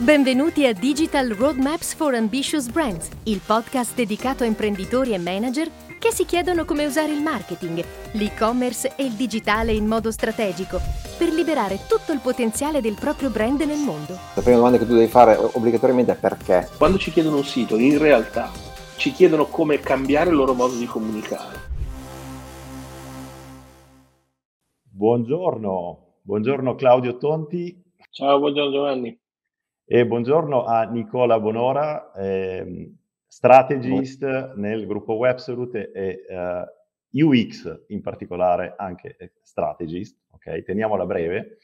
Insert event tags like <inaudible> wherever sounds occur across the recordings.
Benvenuti a Digital Roadmaps for Ambitious Brands, il podcast dedicato a imprenditori e manager che si chiedono come usare il marketing, l'e-commerce e il digitale in modo strategico per liberare tutto il potenziale del proprio brand nel mondo. La prima domanda che tu devi fare obbligatoriamente è perché. Quando ci chiedono un sito, in realtà ci chiedono come cambiare il loro modo di comunicare. Buongiorno, buongiorno Claudio Tonti. Ciao, buongiorno Giovanni. E buongiorno a Nicola Bonora, ehm, strategist nel gruppo Websolute e uh, UX in particolare, anche strategist, ok? Teniamola breve,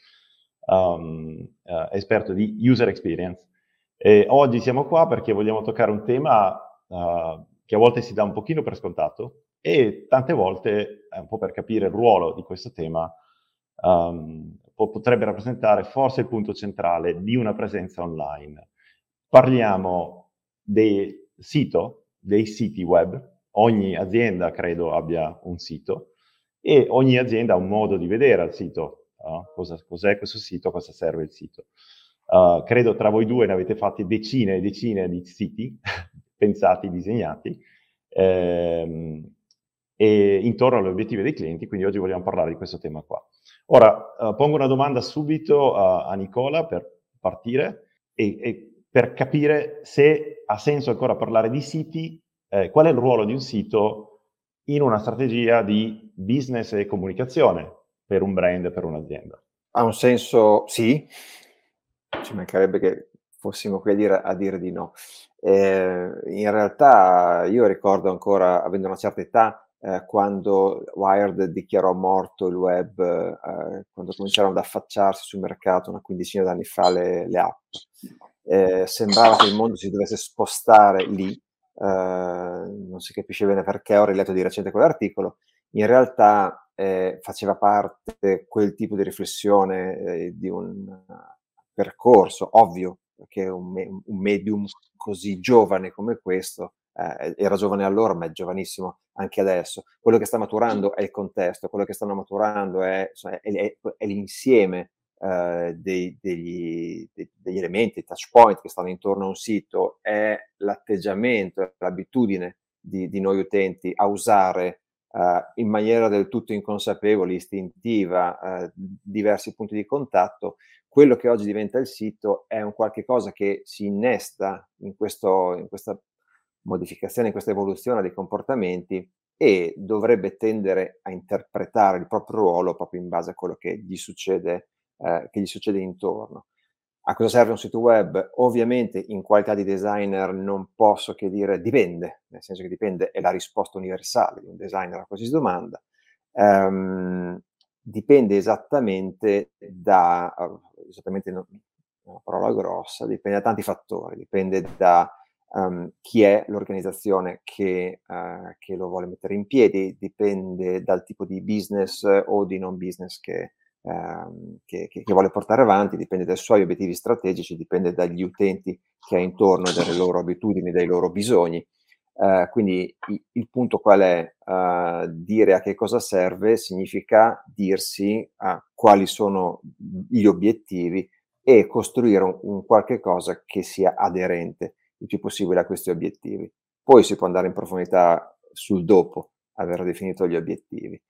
um, uh, esperto di user experience. E oggi siamo qua perché vogliamo toccare un tema uh, che a volte si dà un pochino per scontato e tante volte, un po' per capire il ruolo di questo tema, um, potrebbe rappresentare forse il punto centrale di una presenza online. Parliamo del sito, dei siti web, ogni azienda credo abbia un sito e ogni azienda ha un modo di vedere il sito, uh, cosa, cos'è questo sito, cosa serve il sito. Uh, credo tra voi due ne avete fatti decine e decine di siti <laughs> pensati, disegnati, ehm, e intorno agli obiettivi dei clienti, quindi oggi vogliamo parlare di questo tema qua. Ora, uh, pongo una domanda subito a, a Nicola per partire e, e, per capire se ha senso ancora parlare di siti, eh, qual è il ruolo di un sito in una strategia di business e comunicazione per un brand, per un'azienda. Ha un senso, sì, ci mancherebbe che fossimo qui a dire, a dire di no. Eh, in realtà io ricordo ancora, avendo una certa età, eh, quando Wired dichiarò morto il web, eh, quando cominciarono ad affacciarsi sul mercato una quindicina d'anni fa le, le app. Eh, sembrava che il mondo si dovesse spostare lì, eh, non si capisce bene perché, ho riletto di recente quell'articolo, in realtà eh, faceva parte quel tipo di riflessione di un percorso ovvio che un, un medium così giovane come questo eh, era giovane allora, ma è giovanissimo anche adesso. Quello che sta maturando è il contesto, quello che stanno maturando è, è, è, è l'insieme eh, dei, degli, degli, elementi, touch point che stanno intorno a un sito, è l'atteggiamento, l'abitudine di, di noi utenti a usare eh, in maniera del tutto inconsapevole, istintiva, eh, diversi punti di contatto. Quello che oggi diventa il sito è un qualche cosa che si innesta in, questo, in questa modificazione, questa evoluzione dei comportamenti e dovrebbe tendere a interpretare il proprio ruolo proprio in base a quello che gli succede, eh, che gli succede intorno. A cosa serve un sito web? Ovviamente in qualità di designer non posso che dire dipende, nel senso che dipende è la risposta universale di un designer a cosa si domanda. Um, dipende esattamente da, esattamente no, una parola grossa, dipende da tanti fattori, dipende da um, chi è l'organizzazione che, uh, che, lo vuole mettere in piedi, dipende dal tipo di business o di non business che, um, che, che, vuole portare avanti, dipende dai suoi obiettivi strategici, dipende dagli utenti che ha intorno, dalle loro abitudini, dai loro bisogni. Uh, quindi i, il punto qual è? Uh, dire a che cosa serve significa dirsi a quali sono gli obiettivi e costruire un, un qualche cosa che sia aderente il più possibile a questi obiettivi. Poi si può andare in profondità sul dopo aver definito gli obiettivi,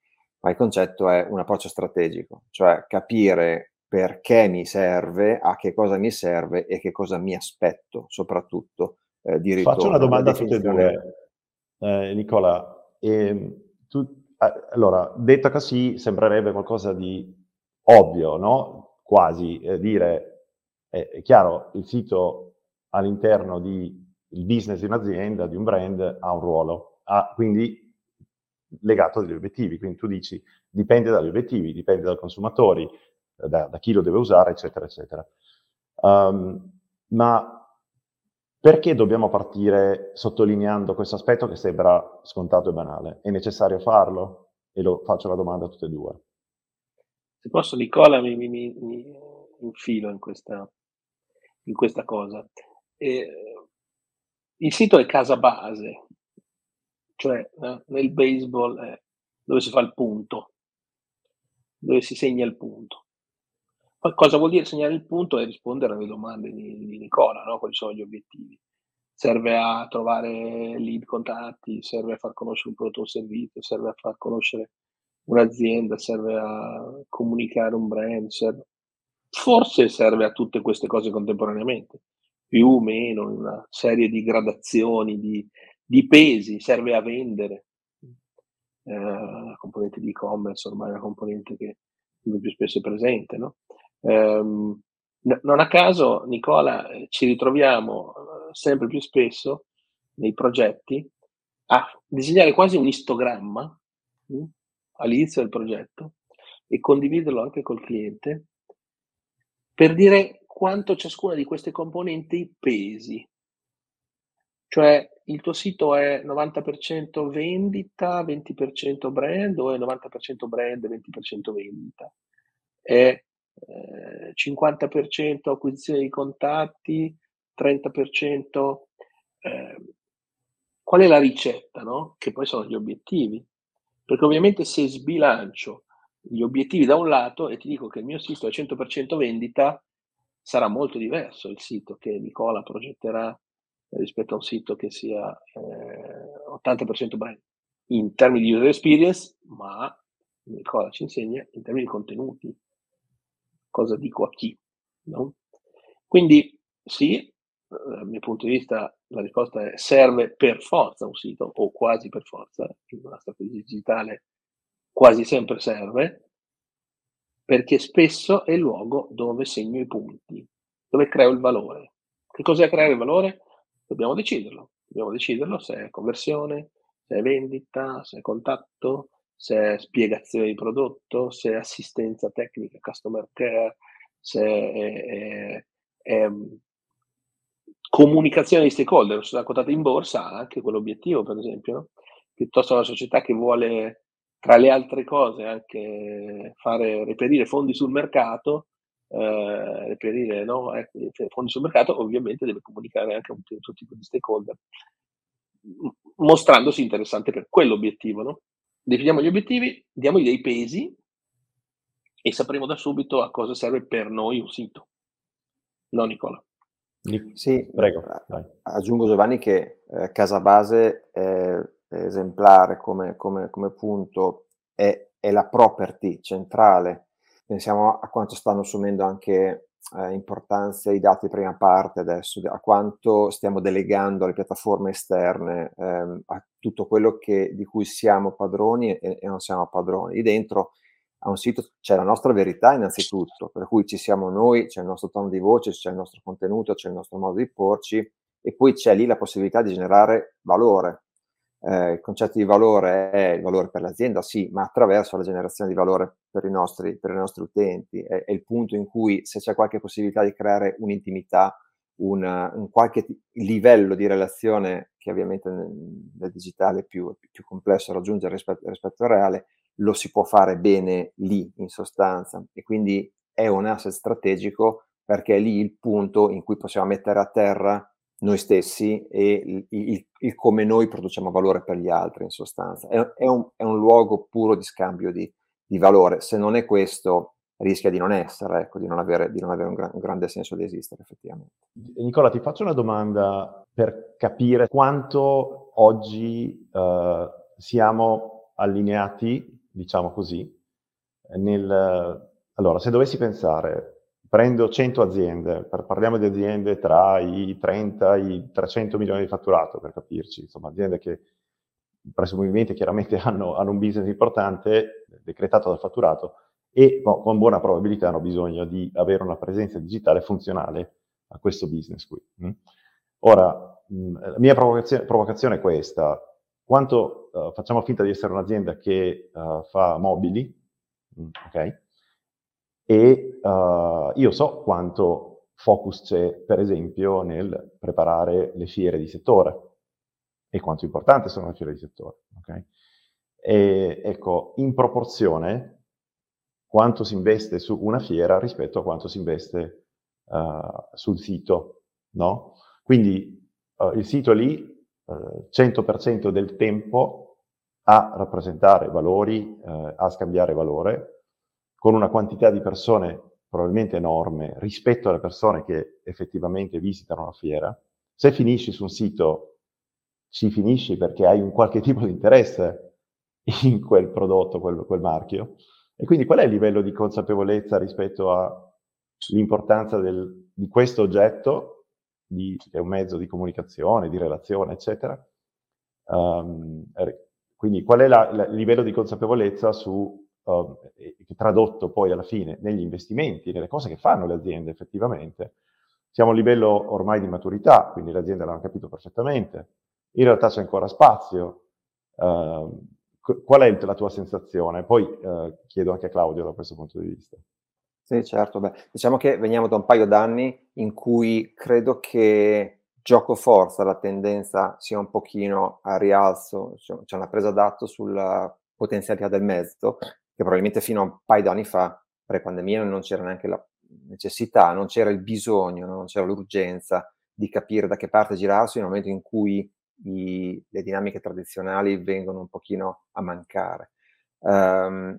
ma il concetto è un approccio strategico, cioè capire perché mi serve, a che cosa mi serve e che cosa mi aspetto, soprattutto eh, di ritorno. Faccio una domanda a tutte e due, eh, Nicola. E, tu, allora, detto così, sembrerebbe qualcosa di ovvio, no? Quasi eh, dire, è chiaro, il sito all'interno del business di un'azienda, di un brand, ha un ruolo, ha quindi legato agli obiettivi. Quindi tu dici dipende dagli obiettivi, dipende dai consumatori, da, da chi lo deve usare, eccetera, eccetera. Um, ma perché dobbiamo partire sottolineando questo aspetto che sembra scontato e banale? È necessario farlo? E lo faccio la domanda a tutte e due. Se posso, Nicola, mi, mi, mi infilo in questa, in questa cosa eh, il sito è casa base, cioè eh, nel baseball è dove si fa il punto, dove si segna il punto. cosa vuol dire segnare il punto e rispondere alle domande di, di Nicola, no? quali sono gli obiettivi. Serve a trovare lead contatti, serve a far conoscere un prodotto o servizio, serve a far conoscere un'azienda, serve a comunicare un brand, serve... forse serve a tutte queste cose contemporaneamente, più o meno, una serie di gradazioni, di, di pesi, serve a vendere. Eh, la componente di e-commerce ormai è una componente che più spesso è presente, no? Um, non a caso, Nicola, eh, ci ritroviamo eh, sempre più spesso nei progetti a disegnare quasi un istogramma mh, hm, all'inizio del progetto e condividerlo anche col cliente per dire quanto ciascuna di queste componenti pesi. Cioè il tuo sito è 90% vendita, 20% brand o è 90% brand, 20% vendita? È eh, 50% acquisizione di contatti, 30% eh, qual è la ricetta, no? Che poi sono gli obiettivi. Perché ovviamente se sbilancio gli obiettivi da un lato e ti dico che il mio sito è 100% vendita, sarà molto diverso il sito che Nicola progetterà rispetto a un sito che sia eh, 80% brand in termini di user experience, ma Nicola ci insegna in termini di contenuti, cosa dico a chi. No? Quindi sì, dal mio punto di vista la risposta è serve per forza un sito o quasi per forza, in una strategia digitale quasi sempre serve, perché spesso è il luogo dove segno i punti, dove creo il valore. Che cos'è creare il valore? Dobbiamo deciderlo. Dobbiamo deciderlo se è conversione, se è vendita, se è contatto, se è spiegazione di prodotto, se è assistenza tecnica, customer care, se è, è, è comunicazione di stakeholder, sono quotata in borsa, ha anche quell'obiettivo, per esempio, no? piuttosto una società che vuole, tra le altre cose, anche fare reperire fondi sul mercato, eh, reperire no? eh, fondi sul mercato, ovviamente deve comunicare anche a un certo tipo di stakeholder, mostrandosi interessante per quell'obiettivo. No? definiamo gli obiettivi, diamogli dei pesi e sapremo da subito a cosa serve per noi un sito. No, Nicola? Sì, prego. Aggiungo Giovanni che eh, Casa Base è esemplare come, come, come punto, è, è, la property centrale. Pensiamo a quanto stanno assumendo anche eh, importanza i dati prima parte adesso, a quanto stiamo delegando alle piattaforme esterne, ehm, a tutto quello che, di cui siamo padroni e, e, non siamo padroni. Lì dentro a un sito c'è la nostra verità innanzitutto, per cui ci siamo noi, c'è il nostro tono di voce, c'è il nostro contenuto, c'è il nostro modo di porci e poi c'è lì la possibilità di generare valore, eh, il concetto di valore è il valore per l'azienda, sì, ma attraverso la generazione di valore per i nostri, per i nostri utenti. È, è, il punto in cui se c'è qualche possibilità di creare un'intimità, una, un qualche t- livello di relazione che ovviamente nel, digitale è più, più, complesso raggiungere rispetto, rispetto al reale, lo si può fare bene lì in sostanza e quindi è un asset strategico perché è lì il punto in cui possiamo mettere a terra noi stessi e il, il, il, come noi produciamo valore per gli altri in sostanza. È, è, un, è un, luogo puro di scambio di, di, valore. Se non è questo, rischia di non essere, ecco, di non avere, di non avere un, gran, un, grande senso di esistere effettivamente. Nicola, ti faccio una domanda per capire quanto oggi uh, siamo allineati, diciamo così, nel... Allora, se dovessi pensare prendo 100 aziende, parliamo di aziende tra i 30 e i 300 milioni di fatturato, per capirci, insomma aziende che presumibilmente chiaramente <laughs> hanno, hanno un business importante, decretato dal fatturato, e no, con buona probabilità hanno bisogno di avere una presenza digitale funzionale a questo business qui. Mm? Ora, mh, la mia provocazione, provocazione, è questa. Quanto uh, facciamo finta di essere un'azienda che uh, fa mobili, mh, ok? E uh, io so quanto focus c'è, per esempio, nel preparare le fiere di settore e quanto importante sono le fiere di settore. Okay? E ecco, in proporzione, quanto si investe su una fiera rispetto a quanto si investe uh, sul sito, no? Quindi uh, il sito lì, uh, 100% del tempo a rappresentare valori, a scambiare valore, con una quantità di persone probabilmente enorme rispetto alle persone che effettivamente visitano la fiera. Se finisci su un sito, ci finisci perché hai un qualche tipo di interesse in quel prodotto, quel, quel marchio. E quindi qual è il livello di consapevolezza rispetto all'importanza di questo oggetto, di, che è un mezzo di comunicazione, di relazione, eccetera? Um, quindi qual è il livello di consapevolezza su uh, tradotto poi alla fine negli investimenti, nelle cose che fanno le aziende effettivamente. Siamo a livello ormai di maturità, quindi le aziende l'hanno capito perfettamente. In realtà c'è ancora spazio. Uh, qual è la tua sensazione? Poi uh, chiedo anche a Claudio da questo punto di vista. Sì, certo. Beh, diciamo che veniamo da un paio d'anni in cui credo che gioco forza la tendenza sia un pochino a rialzo, c'è una presa d'atto sulla potenzialità del mezzo che probabilmente fino a un paio d'anni fa, pre-pandemia, non c'era neanche la necessità, non c'era il bisogno, non c'era l'urgenza di capire da che parte girarsi nel momento in cui i, le dinamiche tradizionali vengono un pochino a mancare. Um,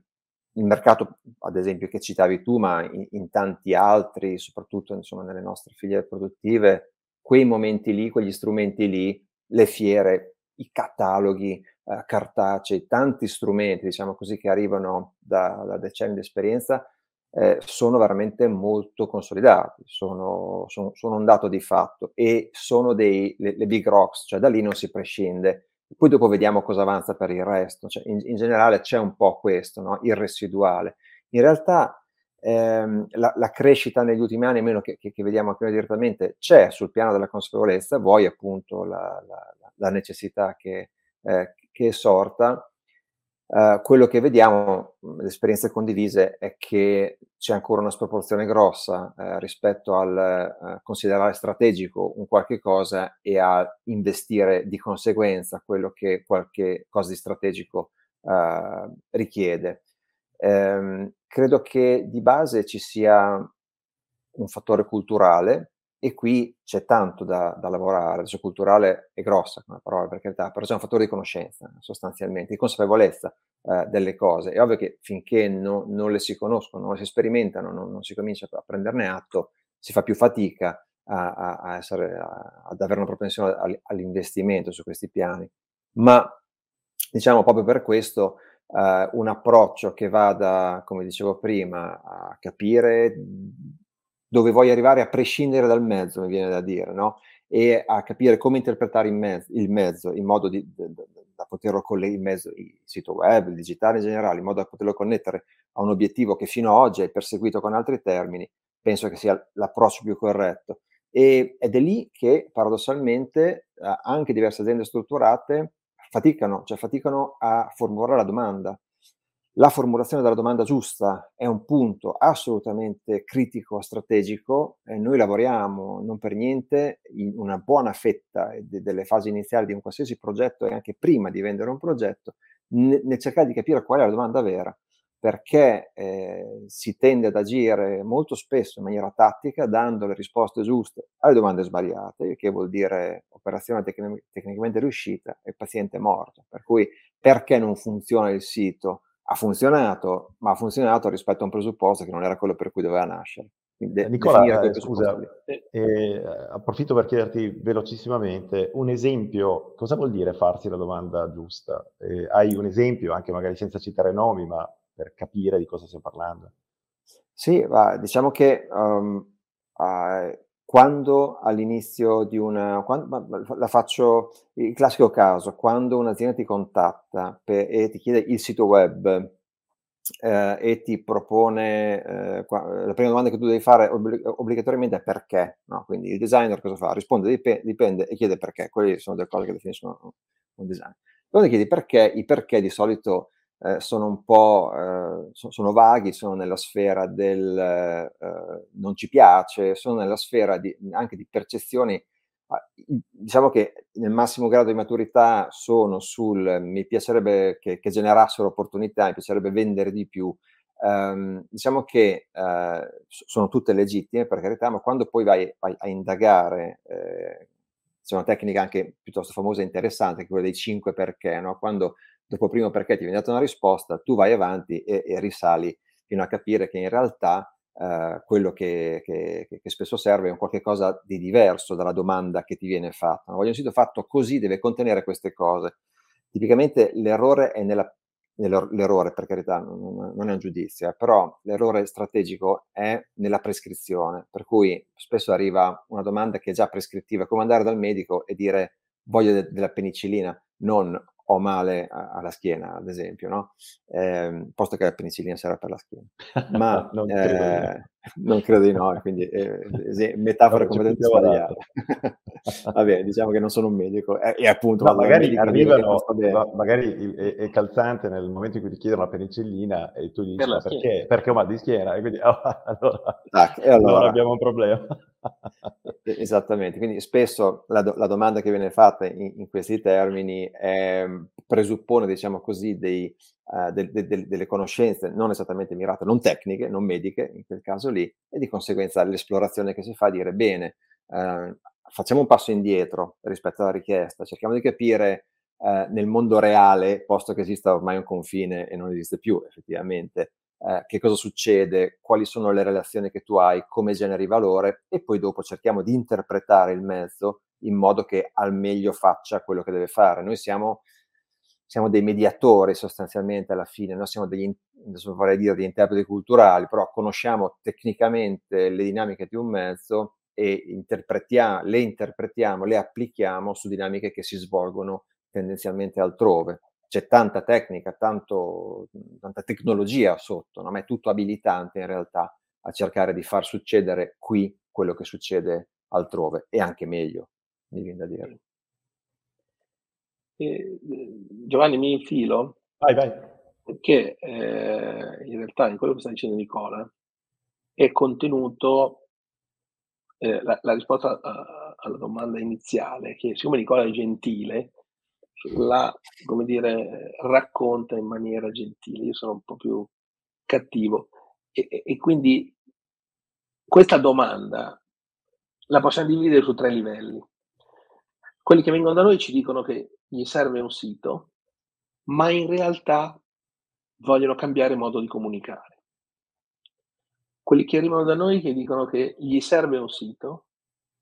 il mercato, ad esempio, che citavi tu, ma in, in tanti altri, soprattutto insomma, nelle nostre filiere produttive, quei momenti lì, quegli strumenti lì, le fiere, i cataloghi, eh, cartacei, tanti strumenti, diciamo così, che arrivano da, da decenni di esperienza, eh, sono veramente molto consolidati, sono, sono, sono, un dato di fatto e sono dei, le, le, big rocks, cioè da lì non si prescinde. Poi dopo vediamo cosa avanza per il resto, cioè in, in generale c'è un po' questo, no? il residuale. In realtà ehm, la, la, crescita negli ultimi anni, almeno che, che, che, vediamo anche noi direttamente, c'è sul piano della consapevolezza, vuoi appunto la, la, la necessità che, eh, che è sorta, uh, quello che vediamo, le esperienze condivise, è che c'è ancora una sproporzione grossa uh, rispetto al uh, considerare strategico un qualche cosa e a investire di conseguenza quello che qualche cosa di strategico richiede. Um, credo che di base ci sia un fattore culturale e qui c'è tanto da, da lavorare, adesso culturale è grossa come parola per carità, però c'è un fattore di conoscenza sostanzialmente, di consapevolezza eh, delle cose. È ovvio che finché no, non le si conoscono, non le si sperimentano, non, non, si comincia a prenderne atto, si fa più fatica a, a, a essere, a, ad avere una propensione all'investimento su questi piani. Ma diciamo proprio per questo eh, un approccio che vada, come dicevo prima, a capire dove vuoi arrivare a prescindere dal mezzo, mi viene da dire, no? E a capire come interpretare il mezzo, il mezzo in modo di, da, poterlo collegare, il, mezzo, il sito web, il digitale in generale, in modo da poterlo connettere a un obiettivo che fino ad oggi è perseguito con altri termini, penso che sia l'approccio più corretto. E, ed è lì che paradossalmente anche diverse aziende strutturate faticano, cioè faticano a formulare la domanda la formulazione della domanda giusta è un punto assolutamente critico, strategico. E noi lavoriamo non per niente in una buona fetta de- delle fasi iniziali di un qualsiasi progetto e anche prima di vendere un progetto, nel ne cercare di capire qual è la domanda vera, perché eh, si tende ad agire molto spesso in maniera tattica dando le risposte giuste alle domande sbagliate, che vuol dire operazione tecn- tecnicamente riuscita e paziente morto. Per cui perché non funziona il sito? Ha funzionato, ma ha funzionato rispetto a un presupposto che non era quello per cui doveva nascere. De- Nicola, eh, scusa, eh, approfitto per chiederti velocissimamente un esempio, cosa vuol dire farsi la domanda giusta? Eh, hai un esempio, anche magari senza citare nomi, ma per capire di cosa stiamo parlando? Sì, va, diciamo che um, uh, quando all'inizio di una, quando, la faccio il classico caso, quando un'azienda ti contatta per, e ti chiede il sito web eh, e ti propone, eh, la prima domanda che tu devi fare obblig- obbligatoriamente è perché, no? quindi il designer cosa fa? Risponde dip- dipende e chiede perché, quelle sono delle cose che definiscono un design. Quando chiedi perché, i perché di solito eh, sono un po' eh, sono vaghi, sono nella sfera del eh, non ci piace, sono nella sfera di, anche di percezioni, diciamo che nel massimo grado di maturità sono sul mi piacerebbe che, che generassero opportunità, mi piacerebbe vendere di più. Um, diciamo che uh, sono tutte legittime per carità, ma quando poi vai, vai a indagare, eh, c'è una tecnica anche piuttosto famosa e interessante, quella dei cinque perché, no? quando dopo primo perché ti viene data una risposta, tu vai avanti e, e risali fino a capire che in realtà eh, quello che, che, che, spesso serve è un qualche cosa di diverso dalla domanda che ti viene fatta. Voglio un sito fatto così, deve contenere queste cose. Tipicamente l'errore è nella l'errore per carità non è un giudizio, eh, però l'errore strategico è nella prescrizione, per cui spesso arriva una domanda che è già prescrittiva, come andare dal medico e dire voglio de- della penicillina, non ho male alla schiena, ad esempio, no? Eh, posto che la penicillina serve per la schiena. Ma <laughs> non, eh, credo non, credo di no, quindi eh, metafora completamente sbagliata. <laughs> Va bene, diciamo che non sono un medico e, e appunto... No, magari arrivano, magari è, è, calzante nel momento in cui ti chiedono la penicillina e tu dici per perché? Perché ho mal di schiena e quindi oh, <laughs> allora, Tac, e allora, allora abbiamo un problema. <laughs> Esattamente, quindi spesso la, do- la, domanda che viene fatta in, in questi termini è, presuppone, diciamo così, dei, uh, de- de- de- delle conoscenze non esattamente mirate, non tecniche, non mediche in quel caso lì, e di conseguenza l'esplorazione che si fa dire bene, uh, facciamo un passo indietro rispetto alla richiesta, cerchiamo di capire uh, nel mondo reale, posto che esista ormai un confine e non esiste più effettivamente, eh, che cosa succede, quali sono le relazioni che tu hai, come generi valore e poi dopo cerchiamo di interpretare il mezzo in modo che al meglio faccia quello che deve fare. Noi siamo, siamo dei mediatori sostanzialmente alla fine, noi siamo degli, vorrei dire degli interpreti culturali, però conosciamo tecnicamente le dinamiche di un mezzo e interpretiamo, le interpretiamo, le applichiamo su dinamiche che si svolgono tendenzialmente altrove c'è tanta tecnica, tanto, tanta tecnologia sotto, no? ma è tutto abilitante in realtà a cercare di far succedere qui quello che succede altrove e anche meglio, mi viene da dire. Eh, Giovanni, mi infilo? Vai, vai. Perché eh, in realtà in quello che sta dicendo Nicola è contenuto eh, la, la, risposta a, alla domanda iniziale, che siccome Nicola è gentile, la, come dire, racconta in maniera gentile, io sono un po' più cattivo e, e, e quindi questa domanda la possiamo dividere su tre livelli. Quelli che vengono da noi ci dicono che gli serve un sito, ma in realtà vogliono cambiare modo di comunicare. Quelli che arrivano da noi che dicono che gli serve un sito,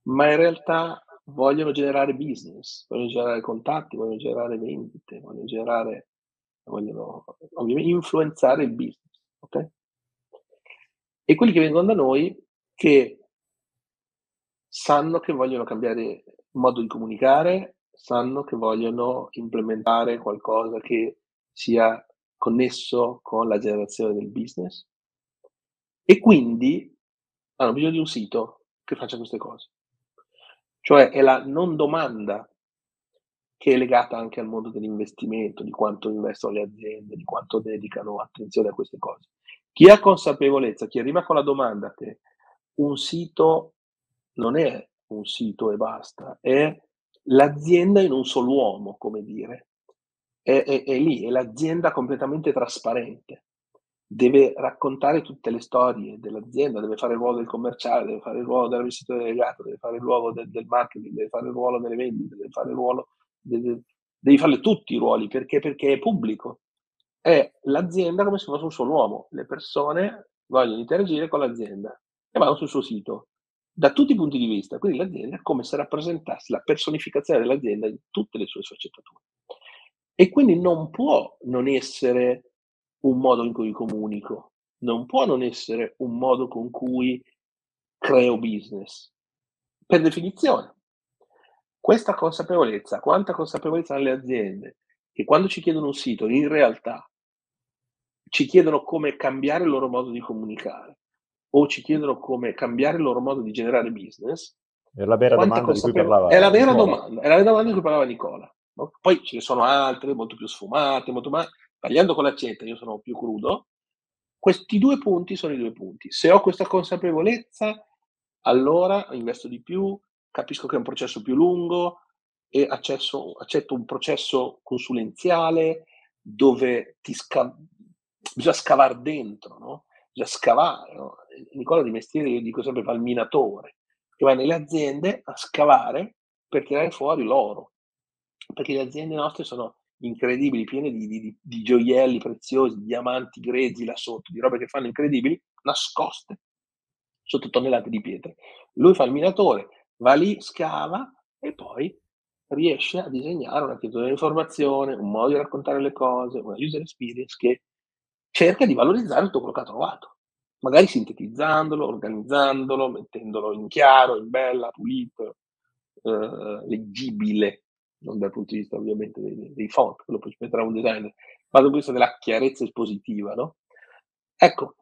ma in realtà vogliono generare business, vogliono generare contatti, vogliono generare vendite, vogliono generare, vogliono ovviamente influenzare il business, ok? E quelli che vengono da noi che sanno che vogliono cambiare modo di comunicare, sanno che vogliono implementare qualcosa che sia connesso con la generazione del business e quindi hanno bisogno di un sito che faccia queste cose. Cioè è la non domanda che è legata anche al mondo dell'investimento, di quanto investono le aziende, di quanto dedicano attenzione a queste cose. Chi ha consapevolezza, chi arriva con la domanda che un sito non è un sito e basta, è l'azienda in un solo uomo, come dire. È, è, è lì, è l'azienda completamente trasparente deve raccontare tutte le storie dell'azienda, deve fare il ruolo del commerciale, deve fare il ruolo dell'amministratore delegato, deve fare il ruolo del, del, marketing, deve fare il ruolo delle vendite, deve fare il ruolo, deve, devi farle tutti i ruoli perché? perché è pubblico. È l'azienda come se fosse un solo uomo, le persone vogliono interagire con l'azienda e vanno sul suo sito da tutti i punti di vista. Quindi l'azienda è come se rappresentasse la personificazione dell'azienda in tutte le sue sfaccettature. E quindi non può non essere un modo in cui comunico, non può non essere un modo con cui creo business. Per definizione, questa consapevolezza, quanta consapevolezza hanno le aziende che quando ci chiedono un sito, in realtà ci chiedono come cambiare il loro modo di comunicare o ci chiedono come cambiare il loro modo di generare business. È la vera domanda di cui parlava. È la vera Nicola. domanda, è la vera domanda di cui parlava Nicola. Poi ce ne sono altre, molto più sfumate, molto ma tagliando con l'accetta, io sono più crudo, questi due punti sono i due punti. Se ho questa consapevolezza, allora investo di più, capisco che è un processo più lungo e accesso, accetto un processo consulenziale dove ti sca- bisogna scavare dentro, no? Bisogna scavare. No? Nicola di mestiere, io dico sempre fa il minatore, che va nelle aziende a scavare per tirare fuori l'oro, perché le aziende nostre sono incredibili, piene di, di, di, gioielli preziosi, diamanti grezzi là sotto, di robe che fanno incredibili, nascoste sotto tonnellate di pietre. Lui fa il minatore, va lì, scava e poi riesce a disegnare una architettura di informazione, un modo di raccontare le cose, una user experience che cerca di valorizzare tutto quello che ha trovato, magari sintetizzandolo, organizzandolo, mettendolo in chiaro, in bella, pulito, eh, leggibile, non dal punto di vista ovviamente dei, dei font, quello poi ci metterà un designer, ma dal punto di vista della chiarezza espositiva, no? Ecco,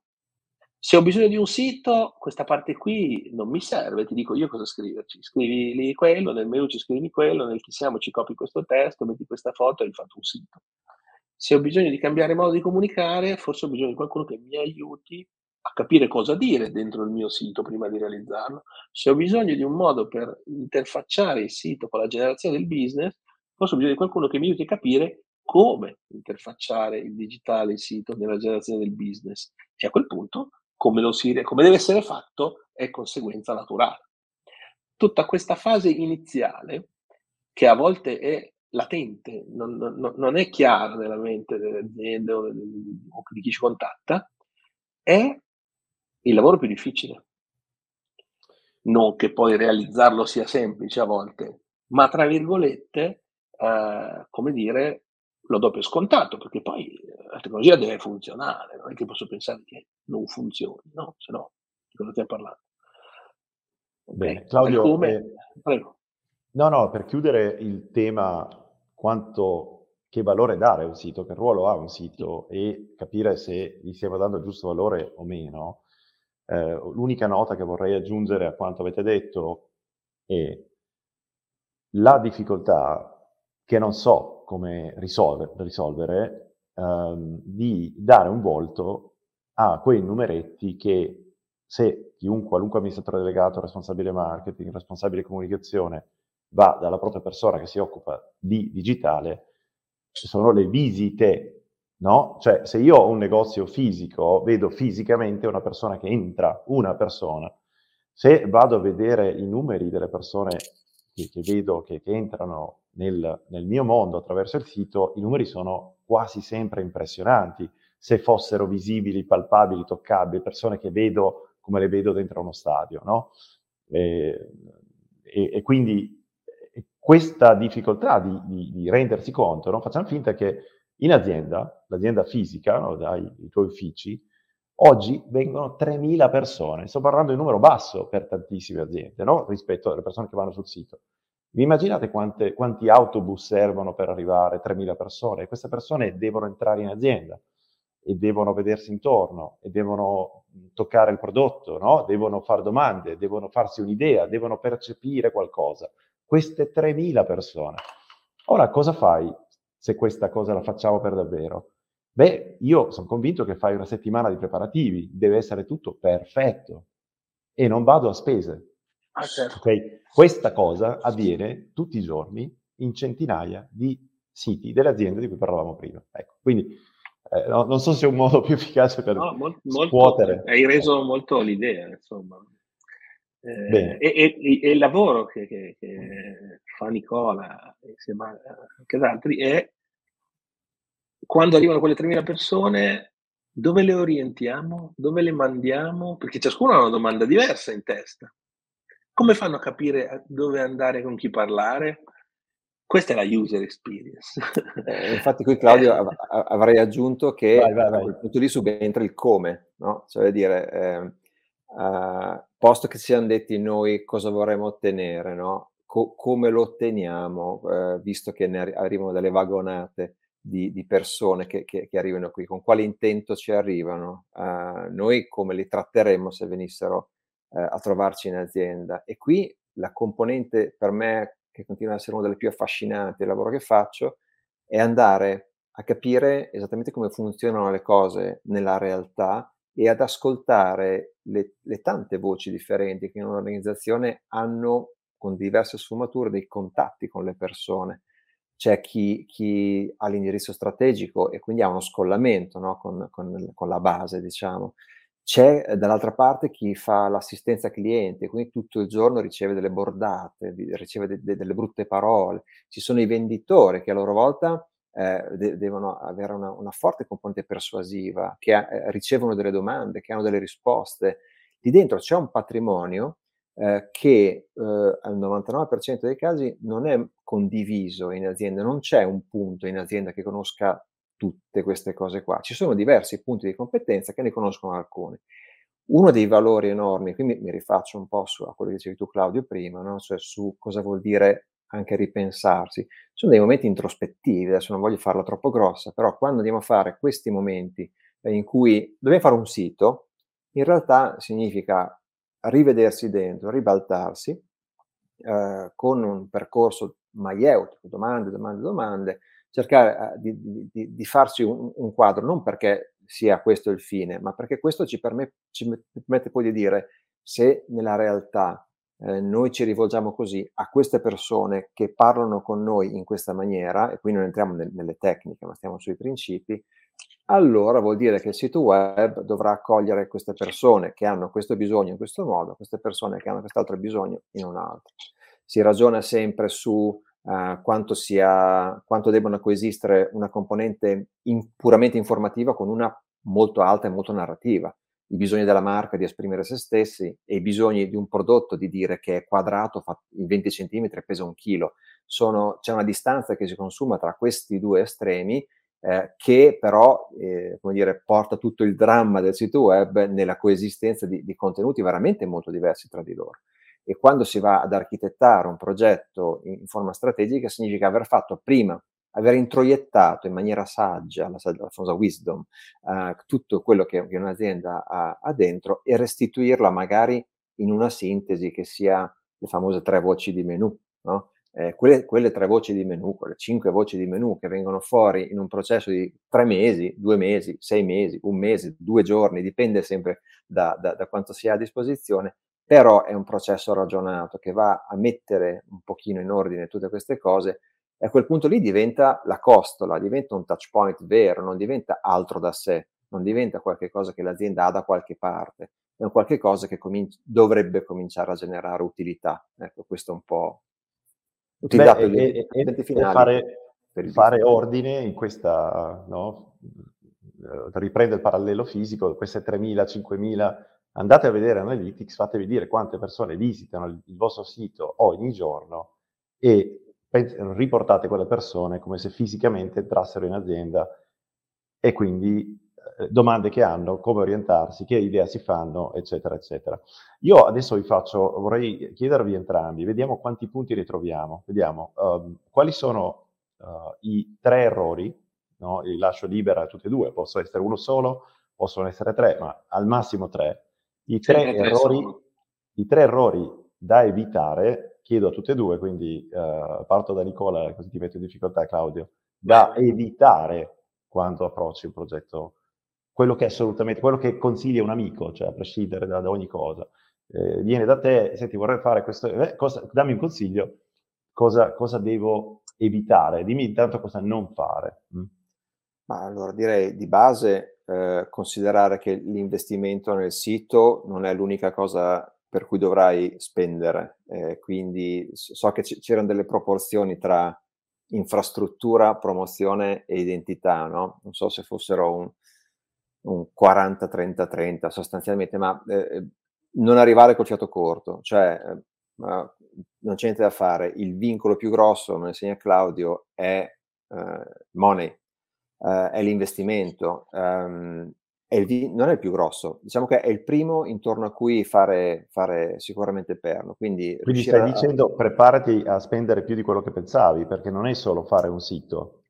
se ho bisogno di un sito, questa parte qui non mi serve, ti dico io cosa scriverci. Scrivi lì quello, nel menu ci scrivi quello, nel chi siamo ci copi questo testo, metti questa foto e hai fatto un sito. Se ho bisogno di cambiare modo di comunicare, forse ho bisogno di qualcuno che mi aiuti a capire cosa dire dentro il mio sito prima di realizzarlo. Se ho bisogno di un modo per interfacciare il sito con la generazione del business, forse ho bisogno di qualcuno che mi aiuti a capire come interfacciare il digitale, il sito nella generazione del business. E a quel punto come, lo si, come deve essere fatto è conseguenza naturale. Tutta questa fase iniziale, che a volte è latente, non, non, non è chiara nella mente delle aziende o, di chi ci contatta, è il lavoro più difficile. Non che poi realizzarlo sia semplice a volte, ma tra virgolette, eh, come dire, lo do per scontato, perché poi la tecnologia deve funzionare, non è che posso pensare che non funzioni, no? Se no, di cosa stiamo parlando? Bene, Claudio, come... eh, prego. No, no, per chiudere il tema, quanto, che valore dare a un sito, che ruolo ha un sito e capire se gli stiamo dando il giusto valore o meno, eh, l'unica nota che vorrei aggiungere a quanto avete detto è la difficoltà che non so come risolver, risolvere, ehm, di dare un volto a quei numeretti che se chiunque, qualunque amministratore delegato, responsabile marketing, responsabile comunicazione va dalla propria persona che si occupa di digitale, sono le visite, no? Cioè se io ho un negozio fisico, vedo fisicamente una persona che entra, una persona. Se vado a vedere i numeri delle persone che, che vedo che, che entrano nel, nel, mio mondo attraverso il sito, i numeri sono quasi sempre impressionanti. Se fossero visibili, palpabili, toccabili, persone che vedo come le vedo dentro uno stadio, no? E, e, e quindi questa difficoltà di, di, di rendersi conto, no? facciamo finta che in azienda, l'azienda fisica, no? dai i tuoi uffici, oggi vengono 3.000 persone. Sto parlando di un numero basso per tantissime aziende, no? rispetto alle persone che vanno sul sito. Vi immaginate quante, quanti autobus servono per arrivare 3.000 persone? Queste persone devono entrare in azienda e devono vedersi intorno e devono toccare il prodotto, no? devono fare domande, devono farsi un'idea, devono percepire qualcosa. Queste 3.000 persone. Ora, cosa fai se questa cosa la facciamo per davvero? Beh, io sono convinto che fai una settimana di preparativi, deve essere tutto perfetto e non vado a spese. Ah, certo. okay? Questa cosa avviene tutti i giorni in centinaia di siti delle aziende di cui parlavamo prima. Ecco, quindi eh, no, non so se è un modo più efficace per no, molto, scuotere. hai reso molto l'idea, insomma. Eh, e, e, e, il lavoro che, che, che, fa Nicola insieme anche ad altri è quando arrivano quelle 3.000 persone, dove le orientiamo? Dove le mandiamo? Perché ciascuno ha una domanda diversa in testa. Come fanno a capire dove andare, con chi parlare? Questa è la user experience. Eh, infatti qui Claudio <laughs> av- avrei aggiunto che vai, vai, vai. a quel punto lì subentra il come, no? Cioè dire, eh, uh, posto che siamo detti noi cosa vorremmo ottenere, no? Co- come lo otteniamo, eh, visto che ne arri- arrivano delle vagonate di, di persone che, che, che, arrivano qui, con quale intento ci arrivano, uh, noi come li tratteremmo se venissero eh, a trovarci in azienda. E qui la componente per me, che continua ad essere una delle più affascinanti del lavoro che faccio, è andare a capire esattamente come funzionano le cose nella realtà e ad ascoltare le, le tante voci differenti che in un'organizzazione hanno con diverse sfumature dei contatti con le persone. C'è chi, chi ha l'indirizzo strategico e quindi ha uno scollamento no? con, con, con la base, diciamo c'è eh, dall'altra parte chi fa l'assistenza cliente, quindi tutto il giorno riceve delle bordate, riceve de- de- delle brutte parole. Ci sono i venditori che a loro volta eh, de- devono avere una, una, forte componente persuasiva, che ha, eh, ricevono delle domande, che hanno delle risposte. Lì dentro c'è un patrimonio eh, che eh, al 99% dei casi non è condiviso in azienda, non c'è un punto in azienda che conosca tutte queste cose qua. Ci sono diversi punti di competenza che ne conoscono alcuni. Uno dei valori enormi, quindi mi rifaccio un po' su a quello che dicevi tu Claudio prima, no? cioè su cosa vuol dire anche ripensarsi. Sono dei momenti introspettivi, adesso non voglio farla troppo grossa, però quando andiamo a fare questi momenti eh, in cui dobbiamo fare un sito, in realtà significa rivedersi dentro, ribaltarsi eh, con un percorso maieutico, domande, domande, domande, cercare eh, di, di, di, farsi un, un, quadro, non perché sia questo il fine, ma perché questo ci, permet, ci permette poi di dire se nella realtà eh, noi ci rivolgiamo così a queste persone che parlano con noi in questa maniera, e qui non entriamo nel, nelle tecniche, ma stiamo sui principi, allora vuol dire che il sito web dovrà accogliere queste persone che hanno questo bisogno in questo modo, queste persone che hanno quest'altro bisogno in un altro. Si ragiona sempre su uh, quanto, sia, quanto debbano coesistere una componente in, puramente informativa con una molto alta e molto narrativa. I bisogni della marca di esprimere se stessi e i bisogni di un prodotto di dire che è quadrato, fa 20 cm e pesa un chilo. Sono, c'è una distanza che si consuma tra questi due estremi eh, che però eh, dire, porta tutto il dramma del sito web nella coesistenza di, di, contenuti veramente molto diversi tra di loro. E quando si va ad architettare un progetto in, in forma strategica significa aver fatto prima, aver introiettato in maniera saggia, la, la famosa wisdom, eh, tutto quello che, che un'azienda ha, ha dentro e restituirla magari in una sintesi che sia le famose tre voci di menu, no? eh, quelle, quelle, tre voci di menu, quelle cinque voci di menu che vengono fuori in un processo di tre mesi, due mesi, sei mesi, un mese, due giorni, dipende sempre da, da, da quanto si ha a disposizione, però è un processo ragionato che va a mettere un pochino in ordine tutte queste cose e a quel punto lì diventa la costola, diventa un touch point vero, non diventa altro da sé, non diventa qualcosa che l'azienda ha da qualche parte, è un qualche cosa che cominci- dovrebbe cominciare a generare utilità. Ecco, questo è un po' utilizzato Beh, gli e, e, finali. Fare, fare ordine in questa, no? Eh, riprende il parallelo fisico, queste 3.000, 5.000, andate a vedere Analytics, fatevi dire quante persone visitano il vostro sito ogni giorno e riportate quelle persone come se fisicamente entrassero in azienda e quindi eh, domande che hanno, come orientarsi, che idea si fanno, eccetera, eccetera. Io adesso vi faccio, vorrei chiedervi entrambi, vediamo quanti punti ritroviamo, vediamo um, quali sono uh, i tre errori, no? li lascio libera a tutti e due, possono essere uno solo, possono essere tre, ma al massimo tre. I tre, tre errori, i tre errori da evitare, chiedo a tutte e due, quindi uh, parto da Nicola, così ti metto in difficoltà Claudio, da evitare quando approcci un progetto quello che è assolutamente, quello che consiglia un amico, cioè a prescindere da, da ogni cosa. Eh, viene da te, senti, vorrei fare questo, eh, cosa, dammi un consiglio, cosa, cosa, devo evitare, dimmi intanto cosa non fare. Mm. Ma allora direi di base eh, considerare che l'investimento nel sito non è l'unica cosa per cui dovrai spendere, eh, quindi so che c- c'erano delle proporzioni tra infrastruttura, promozione e identità, no? Non so se fossero un un 40-30-30 sostanzialmente, ma eh, non arrivare col fiato corto, cioè eh, non c'è niente da fare. Il vincolo più grosso, me lo insegna Claudio, è eh, money, eh, è l'investimento. Um, è il, non è il più grosso, diciamo che è il primo intorno a cui fare, fare sicuramente perno. Quindi, Quindi stai a... dicendo preparati a spendere più di quello che pensavi, perché non è solo fare un sito,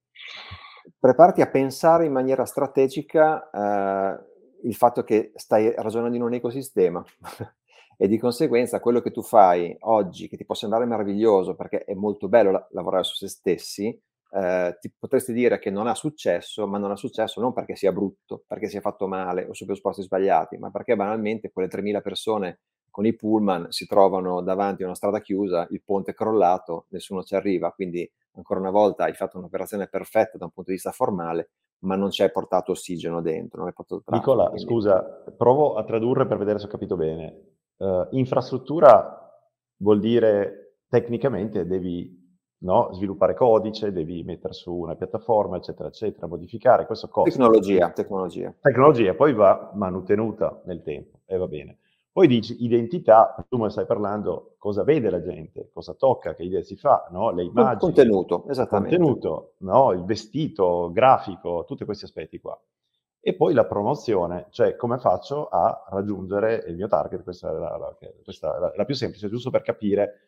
preparati a pensare in maniera strategica eh, il fatto che stai ragionando in un ecosistema <laughs> e di conseguenza quello che tu fai oggi, che ti può sembrare meraviglioso perché è molto bello la- lavorare su se stessi, eh, ti potresti dire che non ha successo, ma non ha successo non perché sia brutto, perché sia fatto male o su presupposti sbagliati, ma perché banalmente quelle 3.000 persone con i pullman si trovano davanti a una strada chiusa, il ponte è crollato, nessuno ci arriva, quindi ancora una volta hai fatto un'operazione perfetta da un punto di vista formale, ma non ci hai portato ossigeno dentro. Non hai portato traffico, Nicola, quindi... scusa, provo a tradurre per vedere se ho capito bene. Uh, infrastruttura vuol dire tecnicamente devi no, sviluppare codice, devi mettere su una piattaforma, eccetera, eccetera, modificare, questo costa. Tecnologia, tecnologia. Tecnologia, poi va manutenuta nel tempo e va bene. Poi dici identità, tu me stai parlando cosa vede la gente, cosa tocca, che idea si fa, no? le immagini. Contenuto, esattamente. Contenuto, no? il vestito, grafico, tutti questi aspetti qua. E poi la promozione, cioè come faccio a raggiungere il mio target, questa è la, la, questa è la, la più semplice, giusto per capire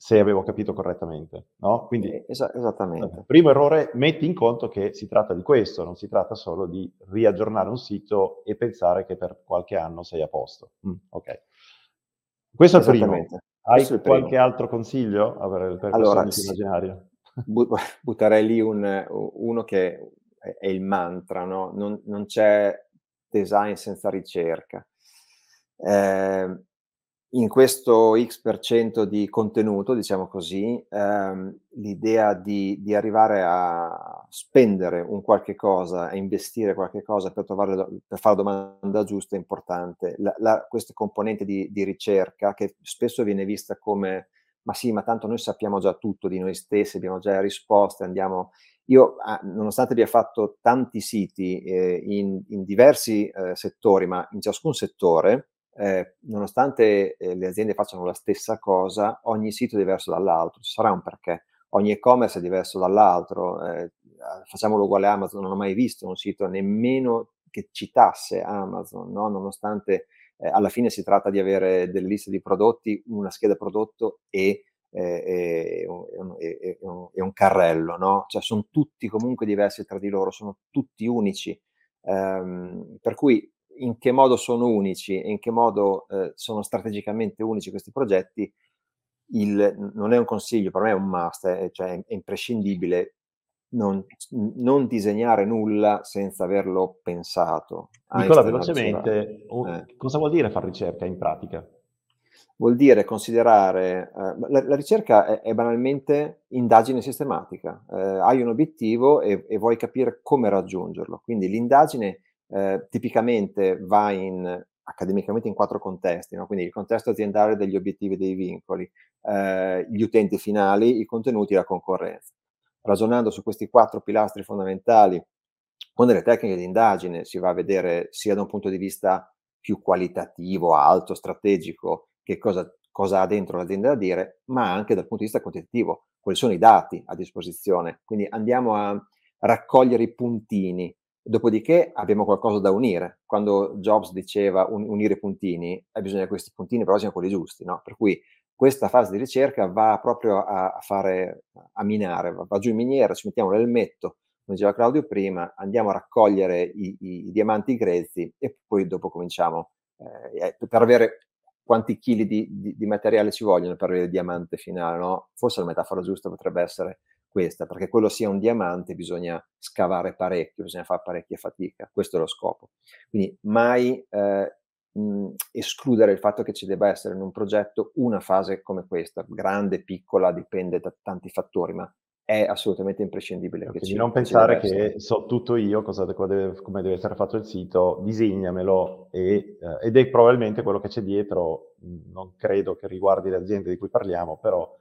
se avevo capito correttamente. No? Quindi, eh, es- esattamente. Primo errore, metti in conto che si tratta di questo, non si tratta solo di riaggiornare un sito e pensare che per qualche anno sei a posto. Mm, ok. Questo è il primo. Hai il primo. qualche altro consiglio per, per allora, questo immaginario? <laughs> butterei lì un, uno che è il mantra, no? non, non c'è design senza ricerca. Eh, in questo X% di contenuto, diciamo così, ehm, l'idea di, di, arrivare a spendere un qualche cosa, a investire qualche cosa per, trovare, per fare la domanda giusta è importante. La, la, questa componente di, di, ricerca che spesso viene vista come ma sì, ma tanto noi sappiamo già tutto di noi stessi, abbiamo già risposte, andiamo... Io, ah, nonostante abbia fatto tanti siti eh, in, in, diversi eh, settori, ma in ciascun settore, eh, nonostante eh, le aziende facciano la stessa cosa, ogni sito è diverso dall'altro, ci sarà un perché. Ogni e-commerce è diverso dall'altro, eh, facciamolo uguale a Amazon, non ho mai visto un sito nemmeno che citasse Amazon, no? nonostante eh, alla fine si tratta di avere delle liste di prodotti, una scheda prodotto e, eh, e, un, e, un, e un, carrello, no? Cioè sono tutti comunque diversi tra di loro, sono tutti unici. Um, per cui in che modo sono unici e in che modo eh, sono strategicamente unici questi progetti, il, non è un consiglio, per me è un must, eh, cioè è imprescindibile non, non, disegnare nulla senza averlo pensato. Nicola, velocemente, eh. cosa vuol dire fare ricerca in pratica? Vuol dire considerare, eh, la, la, ricerca è, è, banalmente indagine sistematica, eh, hai un obiettivo e, e, vuoi capire come raggiungerlo, quindi l'indagine eh, tipicamente va in, accademicamente in quattro contesti, no? quindi il contesto aziendale degli obiettivi e dei vincoli, eh, gli utenti finali, i contenuti e la concorrenza. Ragionando su questi quattro pilastri fondamentali, con delle tecniche di indagine si va a vedere sia da un punto di vista più qualitativo, alto, strategico, che cosa, cosa ha dentro l'azienda da dire, ma anche dal punto di vista quantitativo, quali sono i dati a disposizione. Quindi andiamo a raccogliere i puntini Dopodiché abbiamo qualcosa da unire. Quando Jobs diceva un, unire i puntini, eh, bisogna che questi puntini però siano quelli giusti, no? Per cui questa fase di ricerca va proprio a, a fare, a minare, va, va, giù in miniera, ci mettiamo l'elmetto, come diceva Claudio prima, andiamo a raccogliere i, i, i diamanti grezzi e poi dopo cominciamo, eh, per avere quanti chili di, di, di, materiale ci vogliono per avere il diamante finale, no? Forse la metafora giusta potrebbe essere questa, perché quello sia un diamante bisogna scavare parecchio, bisogna fare parecchia fatica, questo è lo scopo. Quindi mai eh, mh, escludere il fatto che ci debba essere in un progetto una fase come questa, grande, piccola, dipende da tanti fattori, ma è assolutamente imprescindibile. Quindi ci, non pensare che so tutto io cosa, deve, come deve essere fatto il sito, disegnamelo e, eh, ed è probabilmente quello che c'è dietro, non credo che riguardi le aziende di cui parliamo, però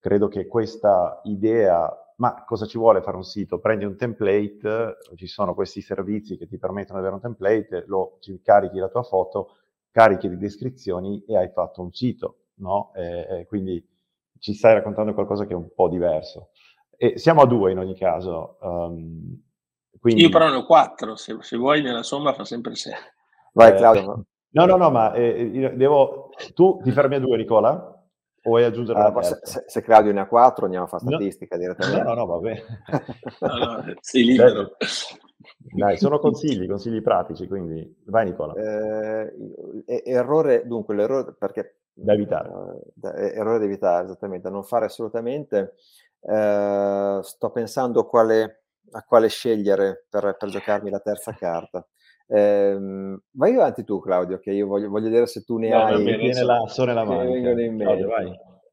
credo che questa idea, ma cosa ci vuole fare un sito? Prendi un template, ci sono questi servizi che ti permettono di avere un template, lo ci carichi la tua foto, carichi le descrizioni e hai fatto un sito, no? E, e quindi ci stai raccontando qualcosa che è un po' diverso. E siamo a due in ogni caso. Um, quindi... Io però ne ho quattro, se, se, vuoi nella somma fa sempre sé. Vai eh, Claudio. No, no, no, ma eh, devo... tu ti fermi a due Nicola? O vuoi aggiungere uh, una se, se, Claudio ne ha quattro, andiamo a fare statistica no. direttamente. No, no, no, va bene. <laughs> no, no, sei libero. Dai, sono consigli, consigli pratici, quindi vai Nicola. Eh, errore, dunque, l'errore perché... Da evitare. Eh, errore da evitare, esattamente, da non fare assolutamente. Eh, sto pensando quale, a quale scegliere per, per giocarmi la terza <laughs> carta. Eh, vai avanti tu, Claudio, che io voglio, voglio vedere se tu ne no, hai. Viene la sole la mano.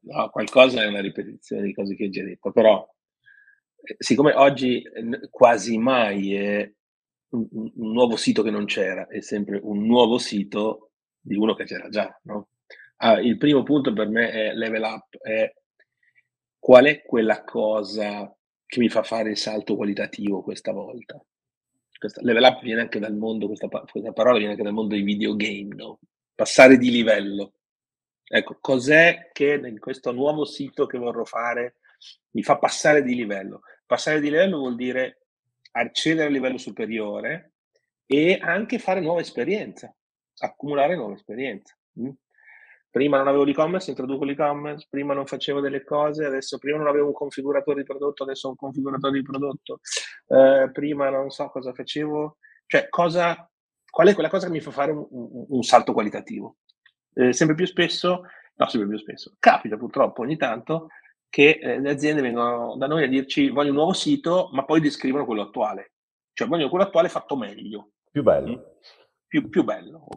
No, qualcosa è una ripetizione di cose che hai già detto, però eh, siccome oggi quasi mai è un, un, nuovo sito che non c'era, è sempre un nuovo sito di uno che c'era già, no? ah, il primo punto per me è level up, è qual è quella cosa che mi fa fare il salto qualitativo questa volta? questa level up viene anche dal mondo, questa, questa, parola viene anche dal mondo dei videogame, no? passare di livello. Ecco, cos'è che in questo nuovo sito che vorrò fare mi fa passare di livello? Passare di livello vuol dire accedere a livello superiore e anche fare nuova esperienza, accumulare nuova esperienza. Prima non avevo l'e-commerce, introduco l'e-commerce, prima non facevo delle cose, adesso prima non avevo un configuratore di prodotto, adesso ho un configuratore di prodotto, eh, prima non so cosa facevo, cioè cosa, qual è quella cosa che mi fa fare un, un, un salto qualitativo? Eh, sempre più spesso, no, sempre più spesso, capita purtroppo ogni tanto che eh, le aziende vengono da noi a dirci voglio un nuovo sito, ma poi descrivono quello attuale, cioè voglio quello attuale fatto meglio. Più bello. Mm? Più, più bello,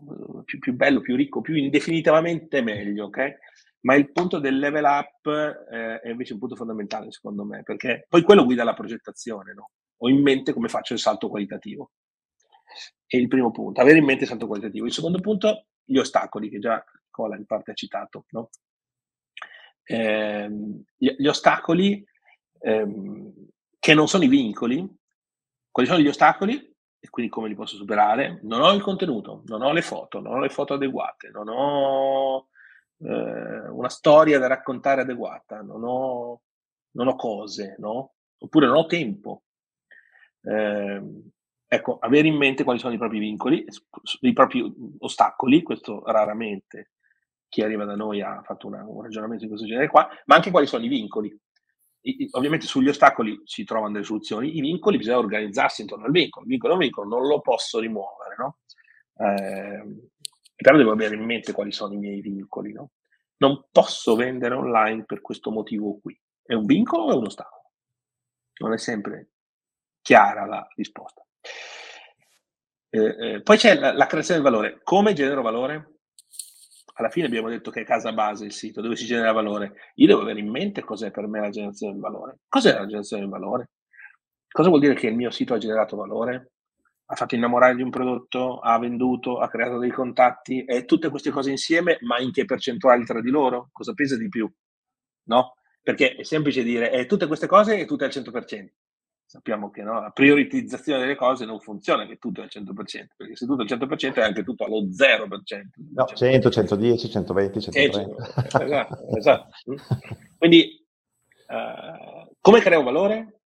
più, più, bello, più ricco, più indefinitivamente meglio, ok? Ma il punto del level up eh, è invece un punto fondamentale secondo me, perché poi quello guida la progettazione, no? Ho in mente come faccio il salto qualitativo. È il primo punto, avere in mente il salto qualitativo. Il secondo punto, gli ostacoli, che già Cola in parte ha citato, no? Eh, gli, gli, ostacoli ehm, che non sono i vincoli, quali sono gli ostacoli? E quindi come li posso superare? Non ho il contenuto, non ho le foto, non ho le foto adeguate, non ho eh, una storia da raccontare adeguata, non ho, non ho cose, no? Oppure non ho tempo. Eh, ecco, avere in mente quali sono i propri vincoli, i propri ostacoli, questo raramente chi arriva da noi ha fatto una, un ragionamento di questo genere qua, ma anche quali sono i vincoli ovviamente sugli ostacoli si trovano delle soluzioni, i vincoli bisogna organizzarsi intorno al vincolo, il vincolo è un vincolo, non lo posso rimuovere, no? Eh, però devo avere in mente quali sono i miei vincoli, no? Non posso vendere online per questo motivo qui. È un vincolo o è un ostacolo? Non è sempre chiara la risposta. Eh, eh, poi c'è la, la creazione del valore. Come genero valore? Alla fine abbiamo detto che è casa base il sito, dove si genera valore. Io devo avere in mente cos'è per me la generazione del valore. Cos'è la generazione del valore? Cosa vuol dire che il mio sito ha generato valore? Ha fatto innamorare di un prodotto, ha venduto, ha creato dei contatti e tutte queste cose insieme, ma in che percentuali tra di loro? Cosa pesa di più? No? Perché è semplice dire eh, tutte queste cose e tutte al 100% sappiamo che no, la prioritizzazione delle cose non funziona che tutto è al 100%, perché se tutto è al 100% è anche tutto allo 0%. No, 100, 110, 120, 130. esatto, esatto. <laughs> Quindi, uh, come creo valore?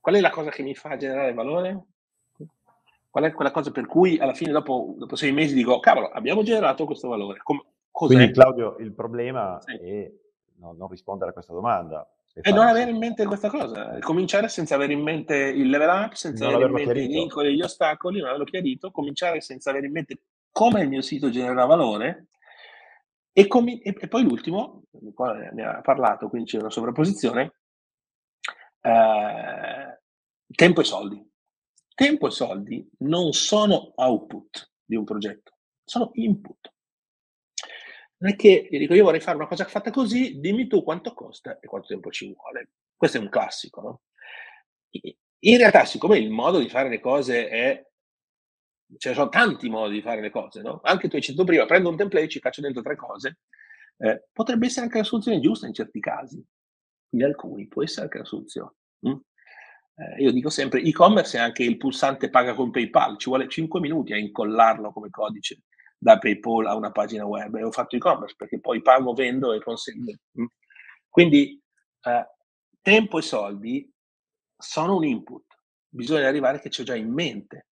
Qual è la cosa che mi fa generare valore? Qual è quella cosa per cui alla fine, dopo, dopo sei mesi, dico, cavolo, abbiamo generato questo valore. Com- Quindi, Claudio, il problema sì. è no, non rispondere a questa domanda e non avere in mente questa cosa, cominciare senza avere in mente il level up, senza non avere in mente chiarito. i vincoli e gli ostacoli, non averlo chiarito, cominciare senza avere in mente come il mio sito genera valore e, com- e, poi l'ultimo, ne ha parlato, quindi c'è una sovrapposizione, eh, tempo e soldi. Tempo e soldi non sono output di un progetto, sono input non è che io dico io vorrei fare una cosa fatta così, dimmi tu quanto costa e quanto tempo ci vuole. Questo è un classico, no? In realtà, siccome il modo di fare le cose è ce ne sono tanti modi di fare le cose, no? Anche tu hai citato prima, prendo un template, ci faccio dentro tre cose, eh, potrebbe essere anche la soluzione giusta in certi casi, in alcuni può essere anche la soluzione. Mm? Eh, io dico sempre, e-commerce è anche il pulsante paga con PayPal, ci vuole 5 minuti a incollarlo come codice da PayPal a una pagina web e ho fatto e-commerce perché poi pago, vendo e consegno. Mm. Quindi eh, tempo e soldi sono un input, bisogna arrivare che c'è già in mente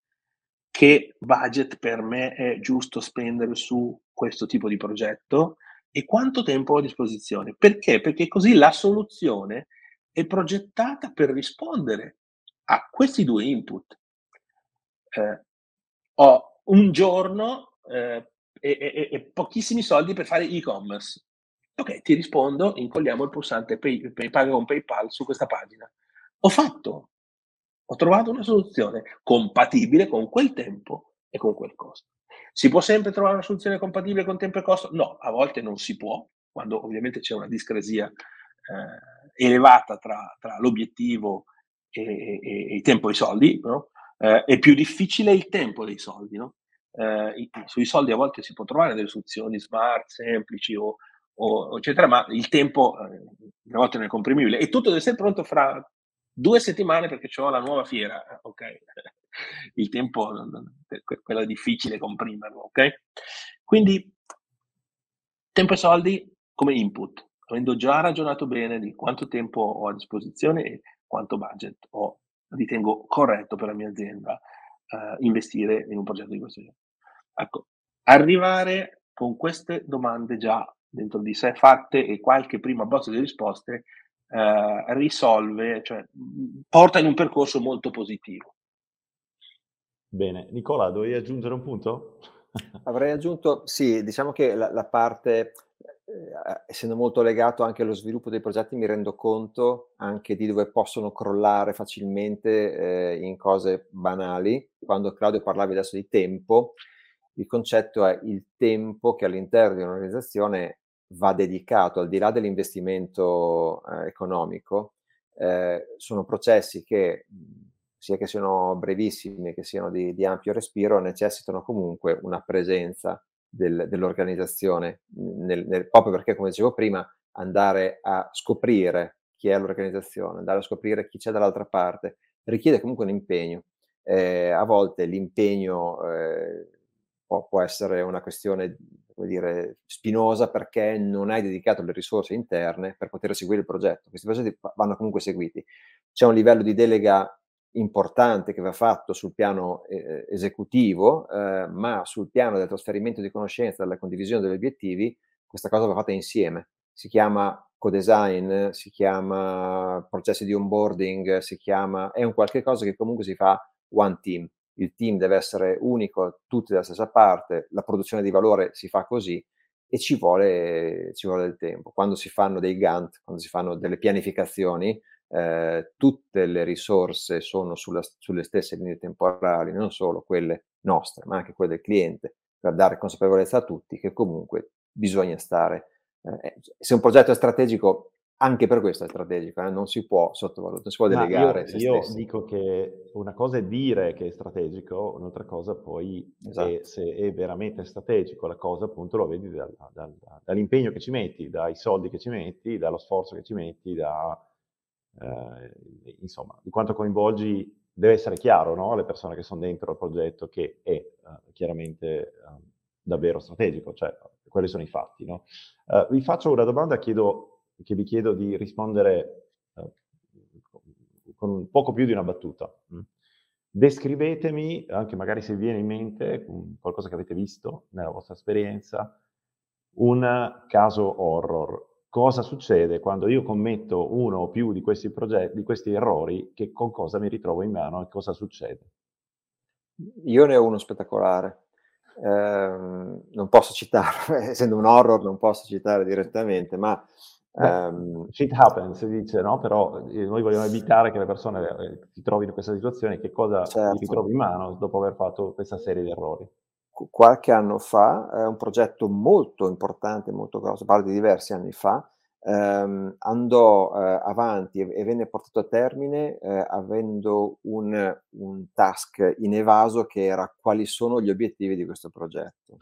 che budget per me è giusto spendere su questo tipo di progetto e quanto tempo ho a disposizione. Perché? Perché così la soluzione è progettata per rispondere a questi due input. Eh, ho un giorno eh, e, e, pochissimi soldi per fare e-commerce. Ok, ti rispondo, incolliamo il pulsante pay, pay, paga con PayPal su questa pagina. Ho fatto, ho trovato una soluzione compatibile con quel tempo e con quel costo. Si può sempre trovare una soluzione compatibile con tempo e costo? No, a volte non si può, quando ovviamente c'è una discrasia eh, elevata tra, tra l'obiettivo e, e, e, il tempo e i soldi, no? eh, è più difficile il tempo dei soldi. No? Eh, sui soldi a volte si può trovare delle soluzioni smart, semplici o, o eccetera, ma il tempo eh, a volte non è comprimibile e tutto deve essere pronto fra due settimane perché ho la nuova fiera, eh, ok? <laughs> Il tempo, quello è difficile comprimerlo, ok? Quindi Tempo e soldi come input, avendo già ragionato bene di quanto tempo ho a disposizione e quanto budget ho, ritengo corretto per la mia azienda eh, investire in un progetto di questo genere. Ecco, arrivare con queste domande già dentro di sé fatte e qualche prima bozza di risposte eh, risolve, cioè porta in un percorso molto positivo. Bene, Nicola, dovevi aggiungere un punto? <laughs> Avrei aggiunto, sì, diciamo che la, la parte, eh, essendo molto legato anche allo sviluppo dei progetti, mi rendo conto anche di dove possono crollare facilmente eh, in cose banali. Quando Claudio parlavi adesso di tempo, il concetto è il tempo che all'interno di un'organizzazione va dedicato, al di là dell'investimento eh, economico, eh, sono processi che, sia che siano brevissimi che siano di, di ampio respiro, necessitano comunque una presenza del, dell'organizzazione, nel, nel, proprio perché, come dicevo prima, andare a scoprire chi è l'organizzazione, andare a scoprire chi c'è dall'altra parte, richiede comunque un impegno. Eh, a volte l'impegno eh, può, può essere una questione dire, spinosa perché non hai dedicato le risorse interne per poter seguire il progetto. Questi progetti vanno comunque seguiti. C'è un livello di delega importante che va fatto sul piano eh, esecutivo, eh, ma sul piano del trasferimento di conoscenza, della condivisione degli obiettivi, questa cosa va fatta insieme. Si chiama co-design, si chiama processi di onboarding, si chiama, è un qualche cosa che comunque si fa one team il team deve essere unico, tutti dalla stessa parte, la produzione di valore si fa così e ci vuole, ci vuole del tempo. Quando si fanno dei Gantt, quando si fanno delle pianificazioni, eh, tutte le risorse sono sulla, sulle stesse linee temporali, non solo quelle nostre, ma anche quelle del cliente, per dare consapevolezza a tutti che comunque bisogna stare. Eh, se un progetto è strategico, anche per questo è strategico, eh? non si può sottovalutare, non si può delegare. Io, io dico che una cosa è dire che è strategico, un'altra cosa poi esatto. è, se è veramente strategico la cosa, appunto lo vedi dal, dal, dall'impegno che ci metti, dai soldi che ci metti, dallo sforzo che ci metti, da, eh, insomma, di quanto coinvolgi. Deve essere chiaro no? alle persone che sono dentro il progetto che è uh, chiaramente uh, davvero strategico, cioè quelli sono i fatti. No? Uh, vi faccio una domanda, chiedo che vi chiedo di rispondere eh, con poco più di una battuta. Mm. Descrivetemi, anche magari se vi viene in mente qualcosa che avete visto nella vostra esperienza, un caso horror. Cosa succede quando io commetto uno o più di questi, progetti, di questi errori? Che, con cosa mi ritrovo in mano e cosa succede? Io ne ho uno spettacolare. Eh, non posso citarlo, <laughs> essendo un horror non posso citare direttamente, ma Um, shit happens, si dice, no? Però eh, noi vogliamo evitare che le persone eh, si trovino in questa situazione, che cosa certo. ti ritrovi in mano dopo aver fatto questa serie di errori. Qualche anno fa, è un progetto molto importante, molto grosso, parlo di diversi anni fa, ehm, andò eh, avanti e, e, venne portato a termine eh, avendo un, un, task inevaso che era quali sono gli obiettivi di questo progetto.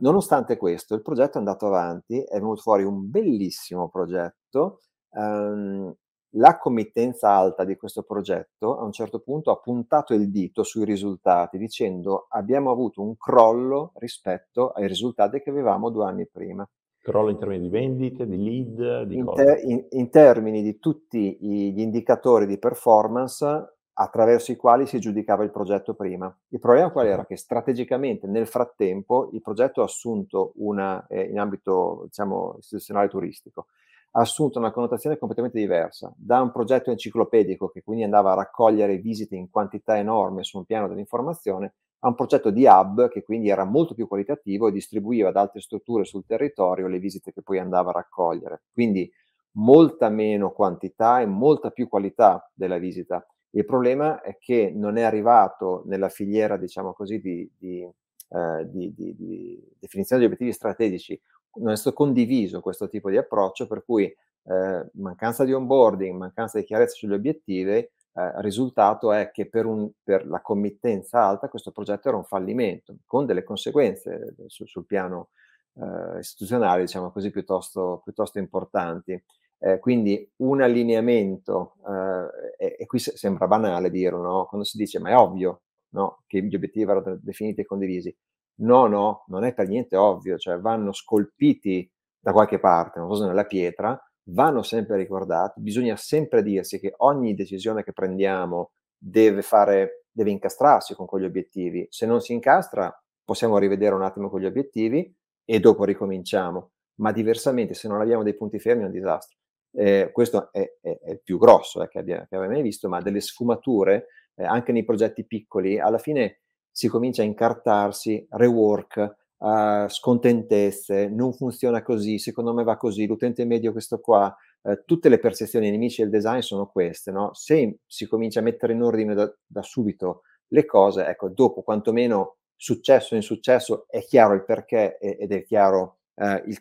Nonostante questo, il progetto è andato avanti, è venuto fuori un bellissimo progetto. Ehm, la committenza alta di questo progetto a un certo punto ha puntato il dito sui risultati dicendo abbiamo avuto un crollo rispetto ai risultati che avevamo due anni prima. Crollo in termini di vendite, di lead, di in, te, in, in termini di tutti gli indicatori di performance attraverso i quali si giudicava il progetto prima. Il problema qual era? Che strategicamente nel frattempo il progetto ha assunto una, eh, in ambito diciamo, istituzionale turistico, ha assunto una connotazione completamente diversa, da un progetto enciclopedico che quindi andava a raccogliere visite in quantità enorme su un piano dell'informazione, a un progetto di hub che quindi era molto più qualitativo e distribuiva ad altre strutture sul territorio le visite che poi andava a raccogliere. Quindi molta meno quantità e molta più qualità della visita. Il problema è che non è arrivato nella filiera, diciamo così, di, di, eh, di, di definizione di obiettivi strategici, non è stato condiviso questo tipo di approccio, per cui eh, mancanza di onboarding, mancanza di chiarezza sugli obiettivi, eh, risultato è che per, un, per, la committenza alta questo progetto era un fallimento, con delle conseguenze su, sul piano eh, istituzionale, diciamo così, piuttosto, piuttosto importanti. Eh, quindi un allineamento, eh, e, e, qui sembra banale dirlo, no? quando si dice ma è ovvio no? che gli obiettivi verranno definiti e condivisi, No, no, non è per niente ovvio, cioè vanno scolpiti da qualche parte, non so se nella pietra, vanno sempre ricordati, bisogna sempre dirsi che ogni decisione che prendiamo deve fare, deve incastrarsi con quegli obiettivi. Se non si incastra, possiamo rivedere un attimo quegli obiettivi e dopo ricominciamo, ma diversamente se non abbiamo dei punti fermi è un disastro. Eh, questo è, è, è, il più grosso eh, che, abbia, che mai visto, ma delle sfumature eh, anche nei progetti piccoli, alla fine si comincia a incartarsi, rework, uh, scontentezze, non funziona così, secondo me va così, l'utente medio questo qua, uh, tutte le percezioni nemici del design sono queste, no? Se si comincia a mettere in ordine da, da subito le cose, ecco, dopo quantomeno successo in successo è chiaro il perché ed è chiaro uh, il,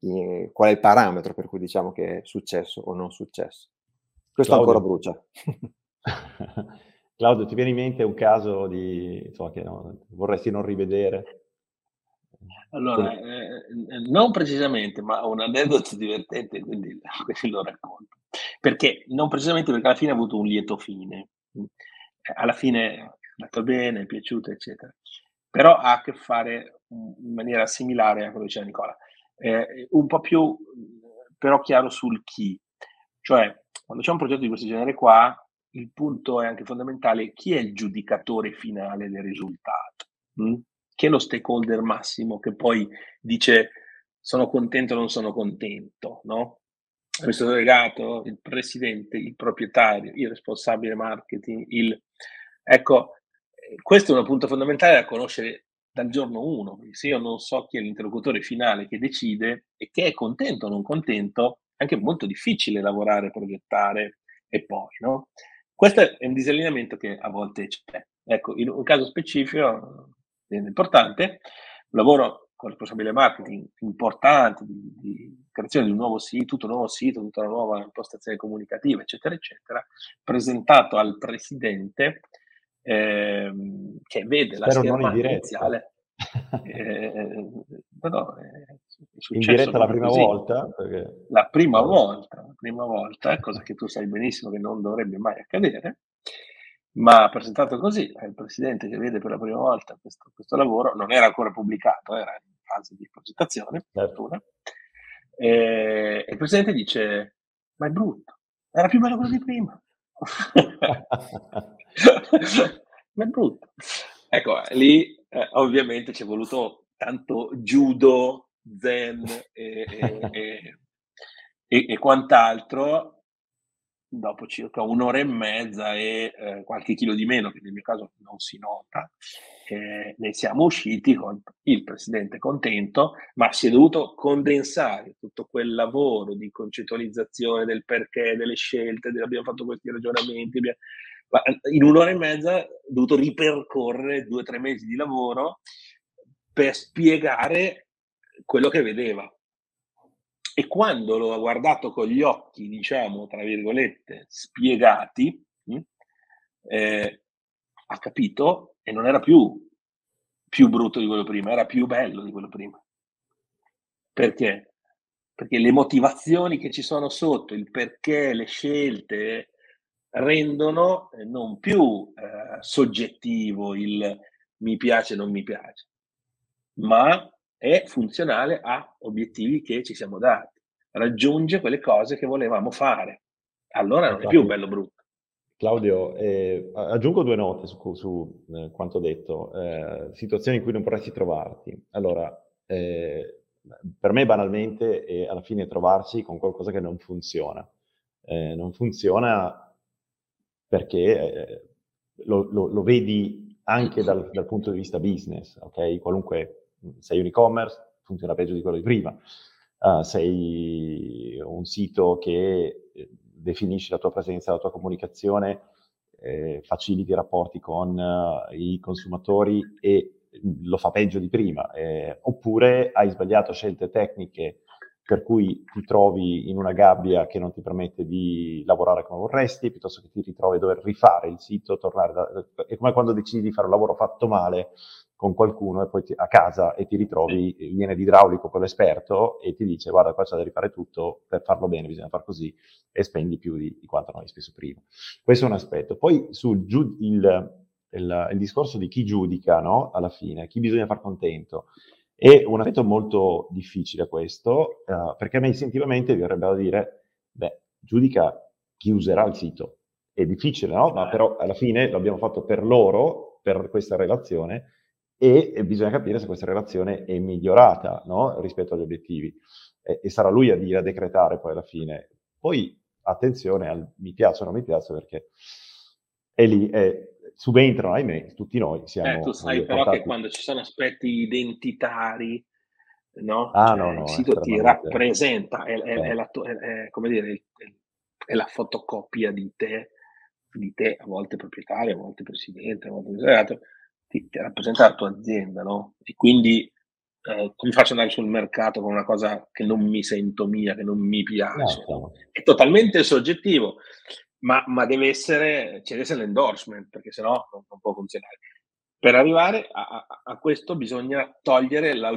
il, qual è il parametro per cui diciamo che è successo o non successo. Questo Claudio. ancora brucia. <laughs> Claudio, ti viene in mente un caso di, insomma, che no, vorresti non rivedere? Allora, eh, non precisamente, ma ho un aneddoto divertente, quindi, <laughs> quindi lo racconto. Perché, non precisamente perché alla fine ha avuto un lieto fine. Alla fine è andato bene, è piaciuto, eccetera. Però ha a che fare in maniera similare a quello che diceva Nicola. Eh, un po' più, però chiaro sul chi. Cioè, quando c'è un progetto di questo genere qua, il punto è anche fondamentale, chi è il giudicatore finale del risultato? Mm? Chi è lo stakeholder massimo che poi dice sono contento o non sono contento, no? L'amministratore legato, il presidente, il proprietario, il responsabile marketing, il... Ecco, questo è un punto fondamentale da conoscere dal giorno uno, perché se io non so chi è l'interlocutore finale che decide e che è contento o non contento, è anche molto difficile lavorare, progettare e poi, no? Questo è un disallineamento che a volte c'è. Ecco, in un caso specifico, è importante, lavoro con il responsabile marketing importante di, di, creazione di un nuovo sito, tutto un nuovo sito, tutta una nuova impostazione comunicativa, eccetera, eccetera, presentato al presidente ehm, che vede Spero la schermata iniziale. <laughs> eh, no, è in diretta la prima così. volta? Perché... La prima volta, la prima volta, cosa che tu sai benissimo che non dovrebbe mai accadere, ma presentato così, è il presidente che vede per la prima volta questo, questo lavoro, non era ancora pubblicato, era in fase di progettazione, certo. e, e il presidente dice, ma è brutto, era più bello quello di prima. <laughs> ma è brutto. Ecco, lì eh, ovviamente ci è voluto tanto judo zen e, e, e, <laughs> e quant'altro, dopo circa un'ora e mezza e eh, qualche chilo di meno, che nel mio caso non si nota, eh, ne siamo usciti con il presidente contento, ma si è dovuto condensare tutto quel lavoro di concettualizzazione del perché, delle scelte, abbiamo fatto questi ragionamenti, abbiamo, in un'ora e mezza ho dovuto ripercorrere due o tre mesi di lavoro per spiegare quello che vedeva. E quando lo ha guardato con gli occhi, diciamo, tra virgolette, spiegati, hm, eh, ha capito e non era più, più brutto di quello prima, era più bello di quello prima. Perché? Perché le motivazioni che ci sono sotto, il perché, le scelte, rendono eh, non più eh, soggettivo il mi piace non mi piace, ma è funzionale a obiettivi che ci siamo dati, raggiunge quelle cose che volevamo fare. Allora non è più bello brutto. Claudio, eh, aggiungo due note su, su eh, quanto detto, eh, situazioni in cui non vorresti trovarti. Allora, eh, per me banalmente è alla fine trovarsi con qualcosa che non funziona. Eh, non funziona perché eh, lo, lo, lo, vedi anche dal, dal punto di vista business, ok? Qualunque sei un e-commerce, funziona peggio di quello di prima. Uh, sei un sito che eh, definisce la tua presenza, la tua comunicazione, eh, faciliti i rapporti con uh, i consumatori e lo fa peggio di prima. Eh, oppure hai sbagliato scelte tecniche per cui ti trovi in una gabbia che non ti permette di lavorare come vorresti, piuttosto che ti ritrovi a dover rifare il sito, tornare da... È come quando decidi di fare un lavoro fatto male con qualcuno e poi ti, a casa e ti ritrovi, viene l'idraulico con l'esperto e ti dice guarda qua c'è da rifare tutto, per farlo bene bisogna far così e spendi più di, di quanto non hai speso prima. Questo è un aspetto. Poi sul giu- il, il, il discorso di chi giudica, no? Alla fine, chi bisogna far contento. È un aspetto molto difficile questo, uh, perché a me istintivamente verrebbe da dire, beh, giudica chi userà il sito. È difficile, no? Ma però alla fine l'abbiamo fatto per loro, per questa relazione, e bisogna capire se questa relazione è migliorata, no? Rispetto agli obiettivi. E, e, sarà lui a dire, a decretare poi alla fine. Poi, attenzione al mi piace o non mi piace, perché è lì, è, subentrano, ahimè, tutti noi siamo... Eh, tu sai però che quando ci sono aspetti identitari, no? Ah, cioè, no, no, il sito ti rappresenta, è, è, è, la, è, come dire, è, la fotocopia di te, di te, a volte proprietario, a volte presidente, a volte misurato, ti, ti rappresenta la tua azienda, no? E quindi eh, come faccio ad andare sul mercato con una cosa che non mi sento mia, che non mi piace? No. È totalmente soggettivo ma, ma deve essere, ci deve essere l'endorsement, perché sennò non, non può funzionare. Per arrivare a, a, questo bisogna togliere la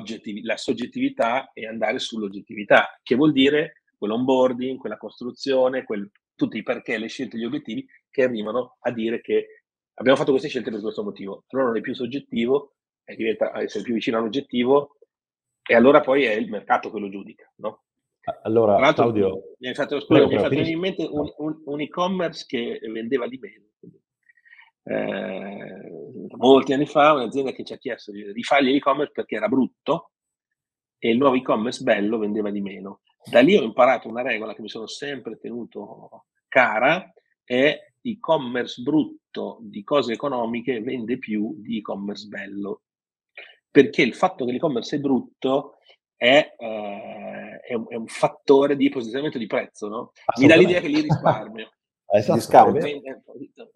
soggettività e andare sull'oggettività, che vuol dire quell'onboarding, quella costruzione, quel, tutti i perché, le scelte, gli obiettivi che arrivano a dire che abbiamo fatto queste scelte per questo motivo. Allora non è più soggettivo, è diventa essere più vicino all'oggettivo e allora poi è il mercato che lo giudica, no? Allora, Claudio, mi hai fatto, scusa, mi fatto in mente un, un, un, e-commerce che vendeva di meno. Eh, molti anni fa un'azienda che ci ha chiesto di rifare l'e-commerce perché era brutto e il nuovo e-commerce bello vendeva di meno. Da lì ho imparato una regola che mi sono sempre tenuto cara, è e-commerce brutto di cose economiche vende più di e-commerce bello. Perché il fatto che l'e-commerce è brutto è, eh, è, un, è, un, fattore di posizionamento di prezzo, no? Mi dà l'idea che lì risparmio. <laughs> esatto, discount.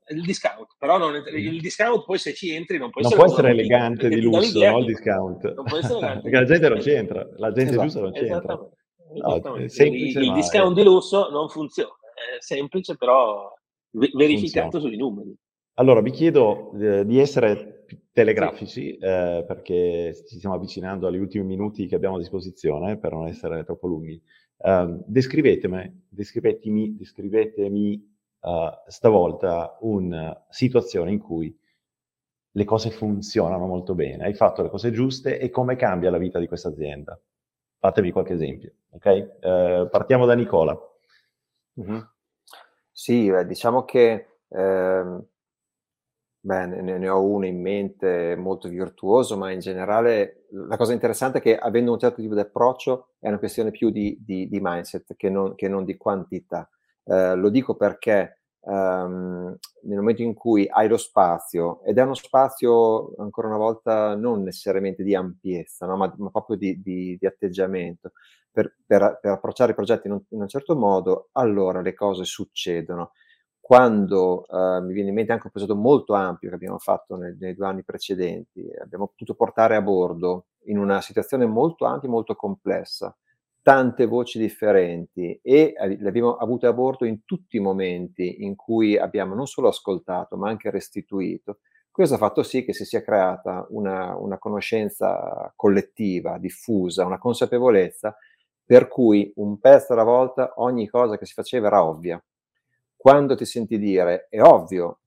Il discount, però non, il discount poi se ci entri non può non essere, può essere elegante di lusso, no? Il discount. Non può essere <laughs> elegante. Perché la gente non c'entra, la gente esatto, giusta non c'entra. No, semplice, il, il discount di lusso non funziona, è semplice però verificato funziona. sui numeri. Allora, vi chiedo eh, di essere telegrafici, eh, perché ci stiamo avvicinando agli ultimi minuti che abbiamo a disposizione, per non essere troppo lunghi. Uh, descrivetemi, descrivetemi, descrivetemi uh, stavolta una situazione in cui le cose funzionano molto bene, hai fatto le cose giuste e come cambia la vita di questa azienda. Fatemi qualche esempio, ok? Uh, partiamo da Nicola. Mm-hmm. Sì, diciamo che eh, Beh, ne, ne ho uno in mente molto virtuoso, ma in generale la cosa interessante è che avendo un certo tipo di approccio è una questione più di, di, di mindset che non, che non, di quantità. Eh, lo dico perché ehm, nel momento in cui hai lo spazio, ed è uno spazio ancora una volta non necessariamente di ampiezza, no? ma, ma, proprio di, di atteggiamento, per, per, per, approcciare i progetti in un, in un certo modo, allora le cose succedono quando uh, mi viene in mente anche un progetto molto ampio che abbiamo fatto nei, nei, due anni precedenti, abbiamo potuto portare a bordo in una situazione molto ampia, molto complessa, tante voci differenti e le abbiamo avute a bordo in tutti i momenti in cui abbiamo non solo ascoltato ma anche restituito. Questo ha fatto sì che si sia creata una, una conoscenza collettiva, diffusa, una consapevolezza per cui un pezzo alla volta ogni cosa che si faceva era ovvia quando ti senti dire è ovvio,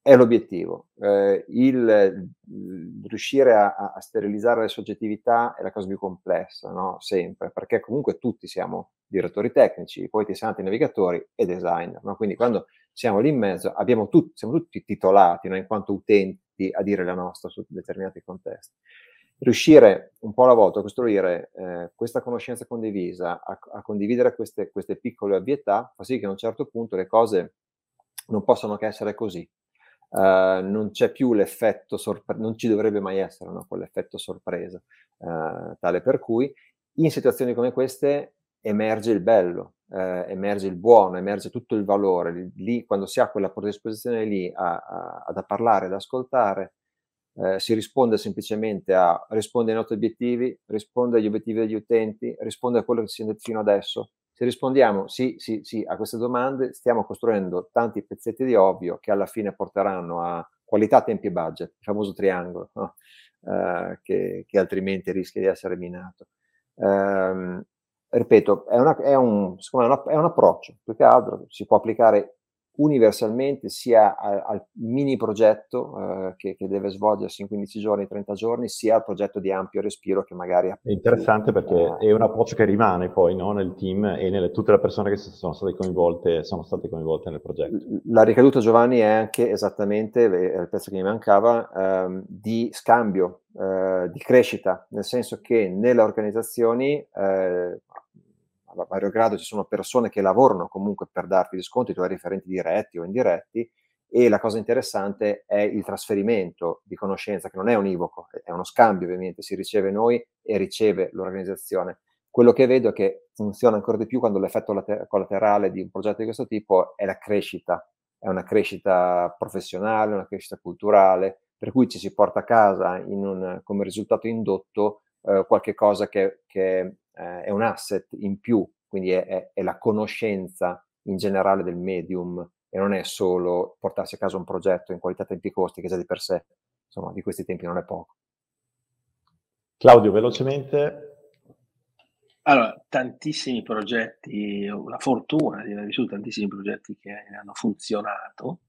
è l'obiettivo. Eh, il, il, riuscire a, a, sterilizzare le soggettività è la cosa più complessa, no? sempre, perché comunque tutti siamo direttori tecnici, poi ti santi navigatori e designer. No? Quindi quando siamo lì in mezzo tut- siamo tutti titolati no? in quanto utenti a dire la nostra su determinati contesti riuscire un po' alla volta a costruire eh, questa conoscenza condivisa, a, a condividere queste, queste, piccole ovvietà, fa sì che a un certo punto le cose non possono che essere così. Uh, non c'è più l'effetto sorpresa, non ci dovrebbe mai essere no? quell'effetto sorpresa, uh, tale per cui in situazioni come queste emerge il bello, uh, emerge il buono, emerge tutto il valore. Lì, quando si ha quella predisposizione lì a, a, ad parlare, ad ascoltare, eh, si risponde semplicemente a rispondere ai nostri obiettivi, risponde agli obiettivi degli utenti, risponde a quello che si è detto fino adesso. Se rispondiamo sì, sì, sì a queste domande, stiamo costruendo tanti pezzetti di ovvio che alla fine porteranno a qualità, tempi e budget, il famoso triangolo, no? eh, che, che, altrimenti rischia di essere minato. Eh, ripeto, è, una, è, un, me, è un approccio, più che altro si può applicare universalmente sia al, al mini progetto eh, che, che, deve svolgersi in 15 giorni, 30 giorni, sia al progetto di ampio respiro che magari... È interessante perché eh, è un approccio che rimane poi no, nel team e nelle, tutte le persone che sono state coinvolte sono state coinvolte nel progetto. La ricaduta Giovanni è anche esattamente, è il pezzo che mi mancava, ehm, di scambio, eh, di crescita, nel senso che nelle organizzazioni eh, a vario grado ci sono persone che lavorano comunque per darti gli sconti, tu hai riferenti diretti o indiretti, e la cosa interessante è il trasferimento di conoscenza, che non è univoco, è uno scambio ovviamente, si riceve noi e riceve l'organizzazione. Quello che vedo è che funziona ancora di più quando l'effetto later- collaterale di un progetto di questo tipo è la crescita, è una crescita professionale, una crescita culturale, per cui ci si porta a casa un, come risultato indotto eh, qualche cosa che, che eh, è un asset in più, quindi è, è, è, la conoscenza in generale del medium e non è solo portarsi a casa un progetto in qualità tempi costi che già di per sé, insomma, di questi tempi non è poco. Claudio, velocemente. Allora, tantissimi progetti, ho la fortuna di aver vissuto tantissimi progetti che hanno funzionato.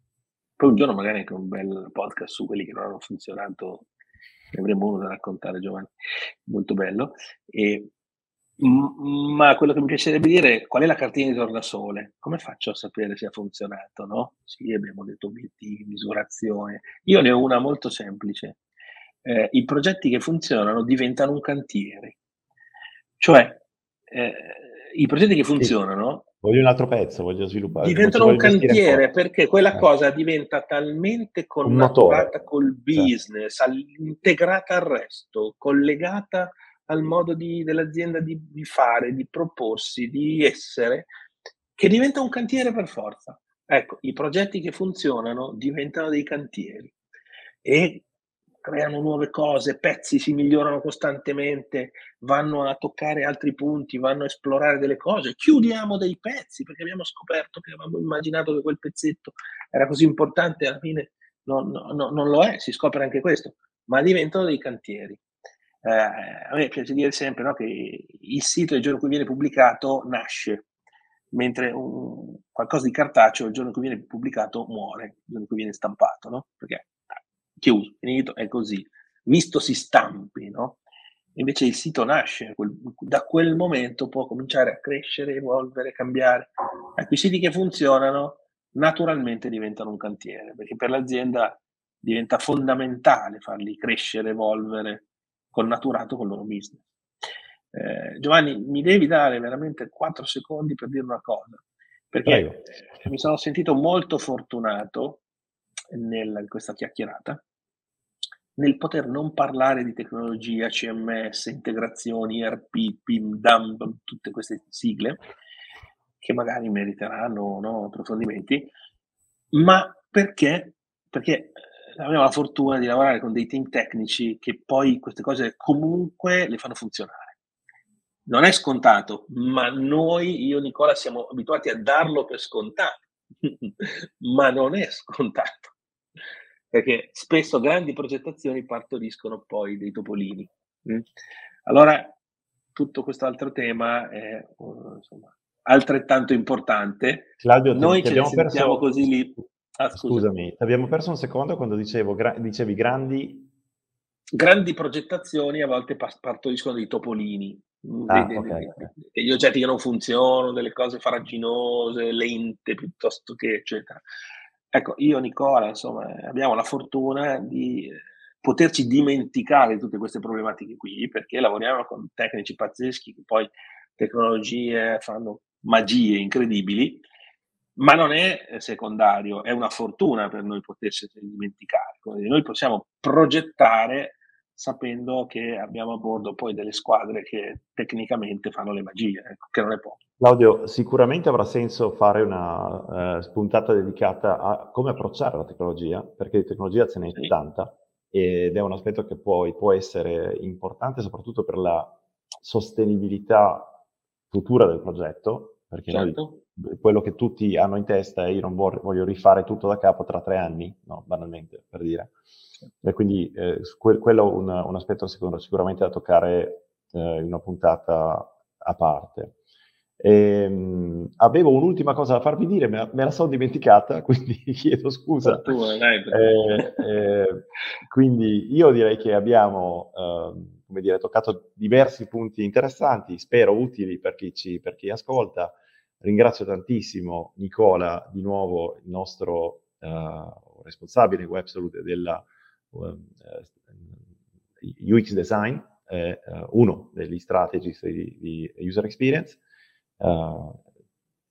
Poi un giorno magari anche un bel podcast su quelli che non hanno funzionato, ne avremo uno da raccontare Giovanni, molto bello. E ma quello che mi piacerebbe dire è qual è la cartina di tornasole? Come faccio a sapere se ha funzionato, no? Sì, abbiamo detto obiettivi, misurazione. Io ne ho una molto semplice. Eh, I progetti che funzionano diventano un cantiere. Cioè, eh, i progetti che funzionano... Sì. Voglio un altro pezzo, voglio sviluppare. Diventano un cantiere perché quella eh. cosa diventa talmente connaturata col certo. business, integrata al resto, collegata al modo di, dell'azienda di, di, fare, di proporsi, di essere, che diventa un cantiere per forza. Ecco, i progetti che funzionano diventano dei cantieri e creano nuove cose, pezzi si migliorano costantemente, vanno a toccare altri punti, vanno a esplorare delle cose, chiudiamo dei pezzi perché abbiamo scoperto che avevamo immaginato che quel pezzetto era così importante, alla fine non, non, non lo è, si scopre anche questo, ma diventano dei cantieri eh, a me piace dire sempre no, che il sito il giorno in cui viene pubblicato nasce, mentre un, qualcosa di cartaceo il giorno in cui viene pubblicato muore, il giorno in cui viene stampato, no? Perché chiuso, finito, è così. Visto si stampi, no? Invece il sito nasce, quel, da quel momento può cominciare a crescere, evolvere, cambiare. Ecco, i siti che funzionano naturalmente diventano un cantiere, perché per l'azienda diventa fondamentale farli crescere, evolvere, connaturato col loro business. Eh, Giovanni, mi devi dare veramente 4 secondi per dire una cosa, perché Prego. mi sono sentito molto fortunato nel, in questa chiacchierata nel poter non parlare di tecnologia, CMS, integrazioni, ERP, PIM, DAM, tutte queste sigle che magari meriteranno no, approfondimenti, ma perché? Perché abbiamo la fortuna di lavorare con dei team tecnici che poi queste cose comunque le fanno funzionare. Non è scontato, ma noi, io e Nicola, siamo abituati a darlo per scontato, <laughs> ma non è scontato, perché spesso grandi progettazioni partoriscono poi dei topolini. Mm? Allora, tutto questo altro tema è insomma, altrettanto importante. Claudio, noi ci sentiamo perso... così lì Ah, Scusami, abbiamo perso un secondo quando dicevo, gra- dicevi grandi... Grandi progettazioni a volte partoriscono dei topolini, mm, ah, dei, okay. dei, degli oggetti che non funzionano, delle cose faraginose, lente piuttosto che eccetera. Ecco, io Nicola, insomma, abbiamo la fortuna di eh, poterci dimenticare di tutte queste problematiche qui, perché lavoriamo con tecnici pazzeschi che poi tecnologie fanno magie incredibili ma non è eh, secondario, è una fortuna per noi potersi dimenticare. Noi possiamo progettare sapendo che abbiamo a bordo poi delle squadre che tecnicamente fanno le magie, ecco, che non è poco. Claudio, sicuramente avrà senso fare una uh, spuntata dedicata a come approcciare la tecnologia, perché di tecnologia ce n'è sì. tanta ed è un aspetto che poi può essere importante soprattutto per la sostenibilità futura del progetto, perché certo. noi quello che tutti hanno in testa è io non voglio rifare tutto da capo tra tre anni, no, banalmente, per dire. E quindi eh, quello è un, un, aspetto sicuro, sicuramente da toccare eh, in una puntata a parte. E, ehm, avevo un'ultima cosa da farvi dire, ma me la sono dimenticata, <laughs> quindi chiedo scusa. Dai, Eh, eh, quindi io direi che abbiamo come dire, toccato diversi punti interessanti, spero utili per chi, ci, per chi ascolta. Ringrazio tantissimo Nicola, di nuovo il nostro eh, responsabile web salute della eh, UX design, eh, uno degli strategies di, di user experience, uh,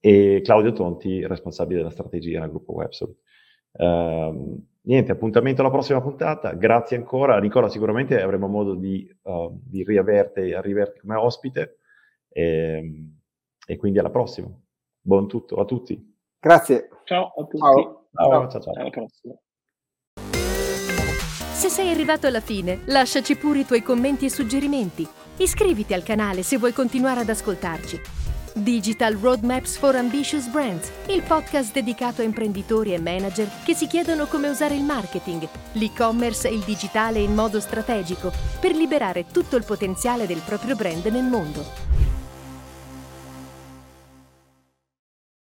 e Claudio Tonti, responsabile della strategia nel gruppo Websalute. Uh, niente, appuntamento alla prossima puntata. Grazie ancora. Nicola, sicuramente avremo modo di, uh, di riaverti, come ospite. E, ehm, e, quindi alla prossima. Buon tutto a tutti. Grazie. Ciao a tutti. Ciao. Ciao. ciao, ciao. Alla prossima. Se sei arrivato alla fine, lasciaci pure i tuoi commenti e suggerimenti. Iscriviti al canale se vuoi continuare ad ascoltarci. Digital Roadmaps for Ambitious Brands, il podcast dedicato a imprenditori e manager che si chiedono come usare il marketing, l'e-commerce e il digitale in modo strategico per liberare tutto il potenziale del proprio brand nel mondo.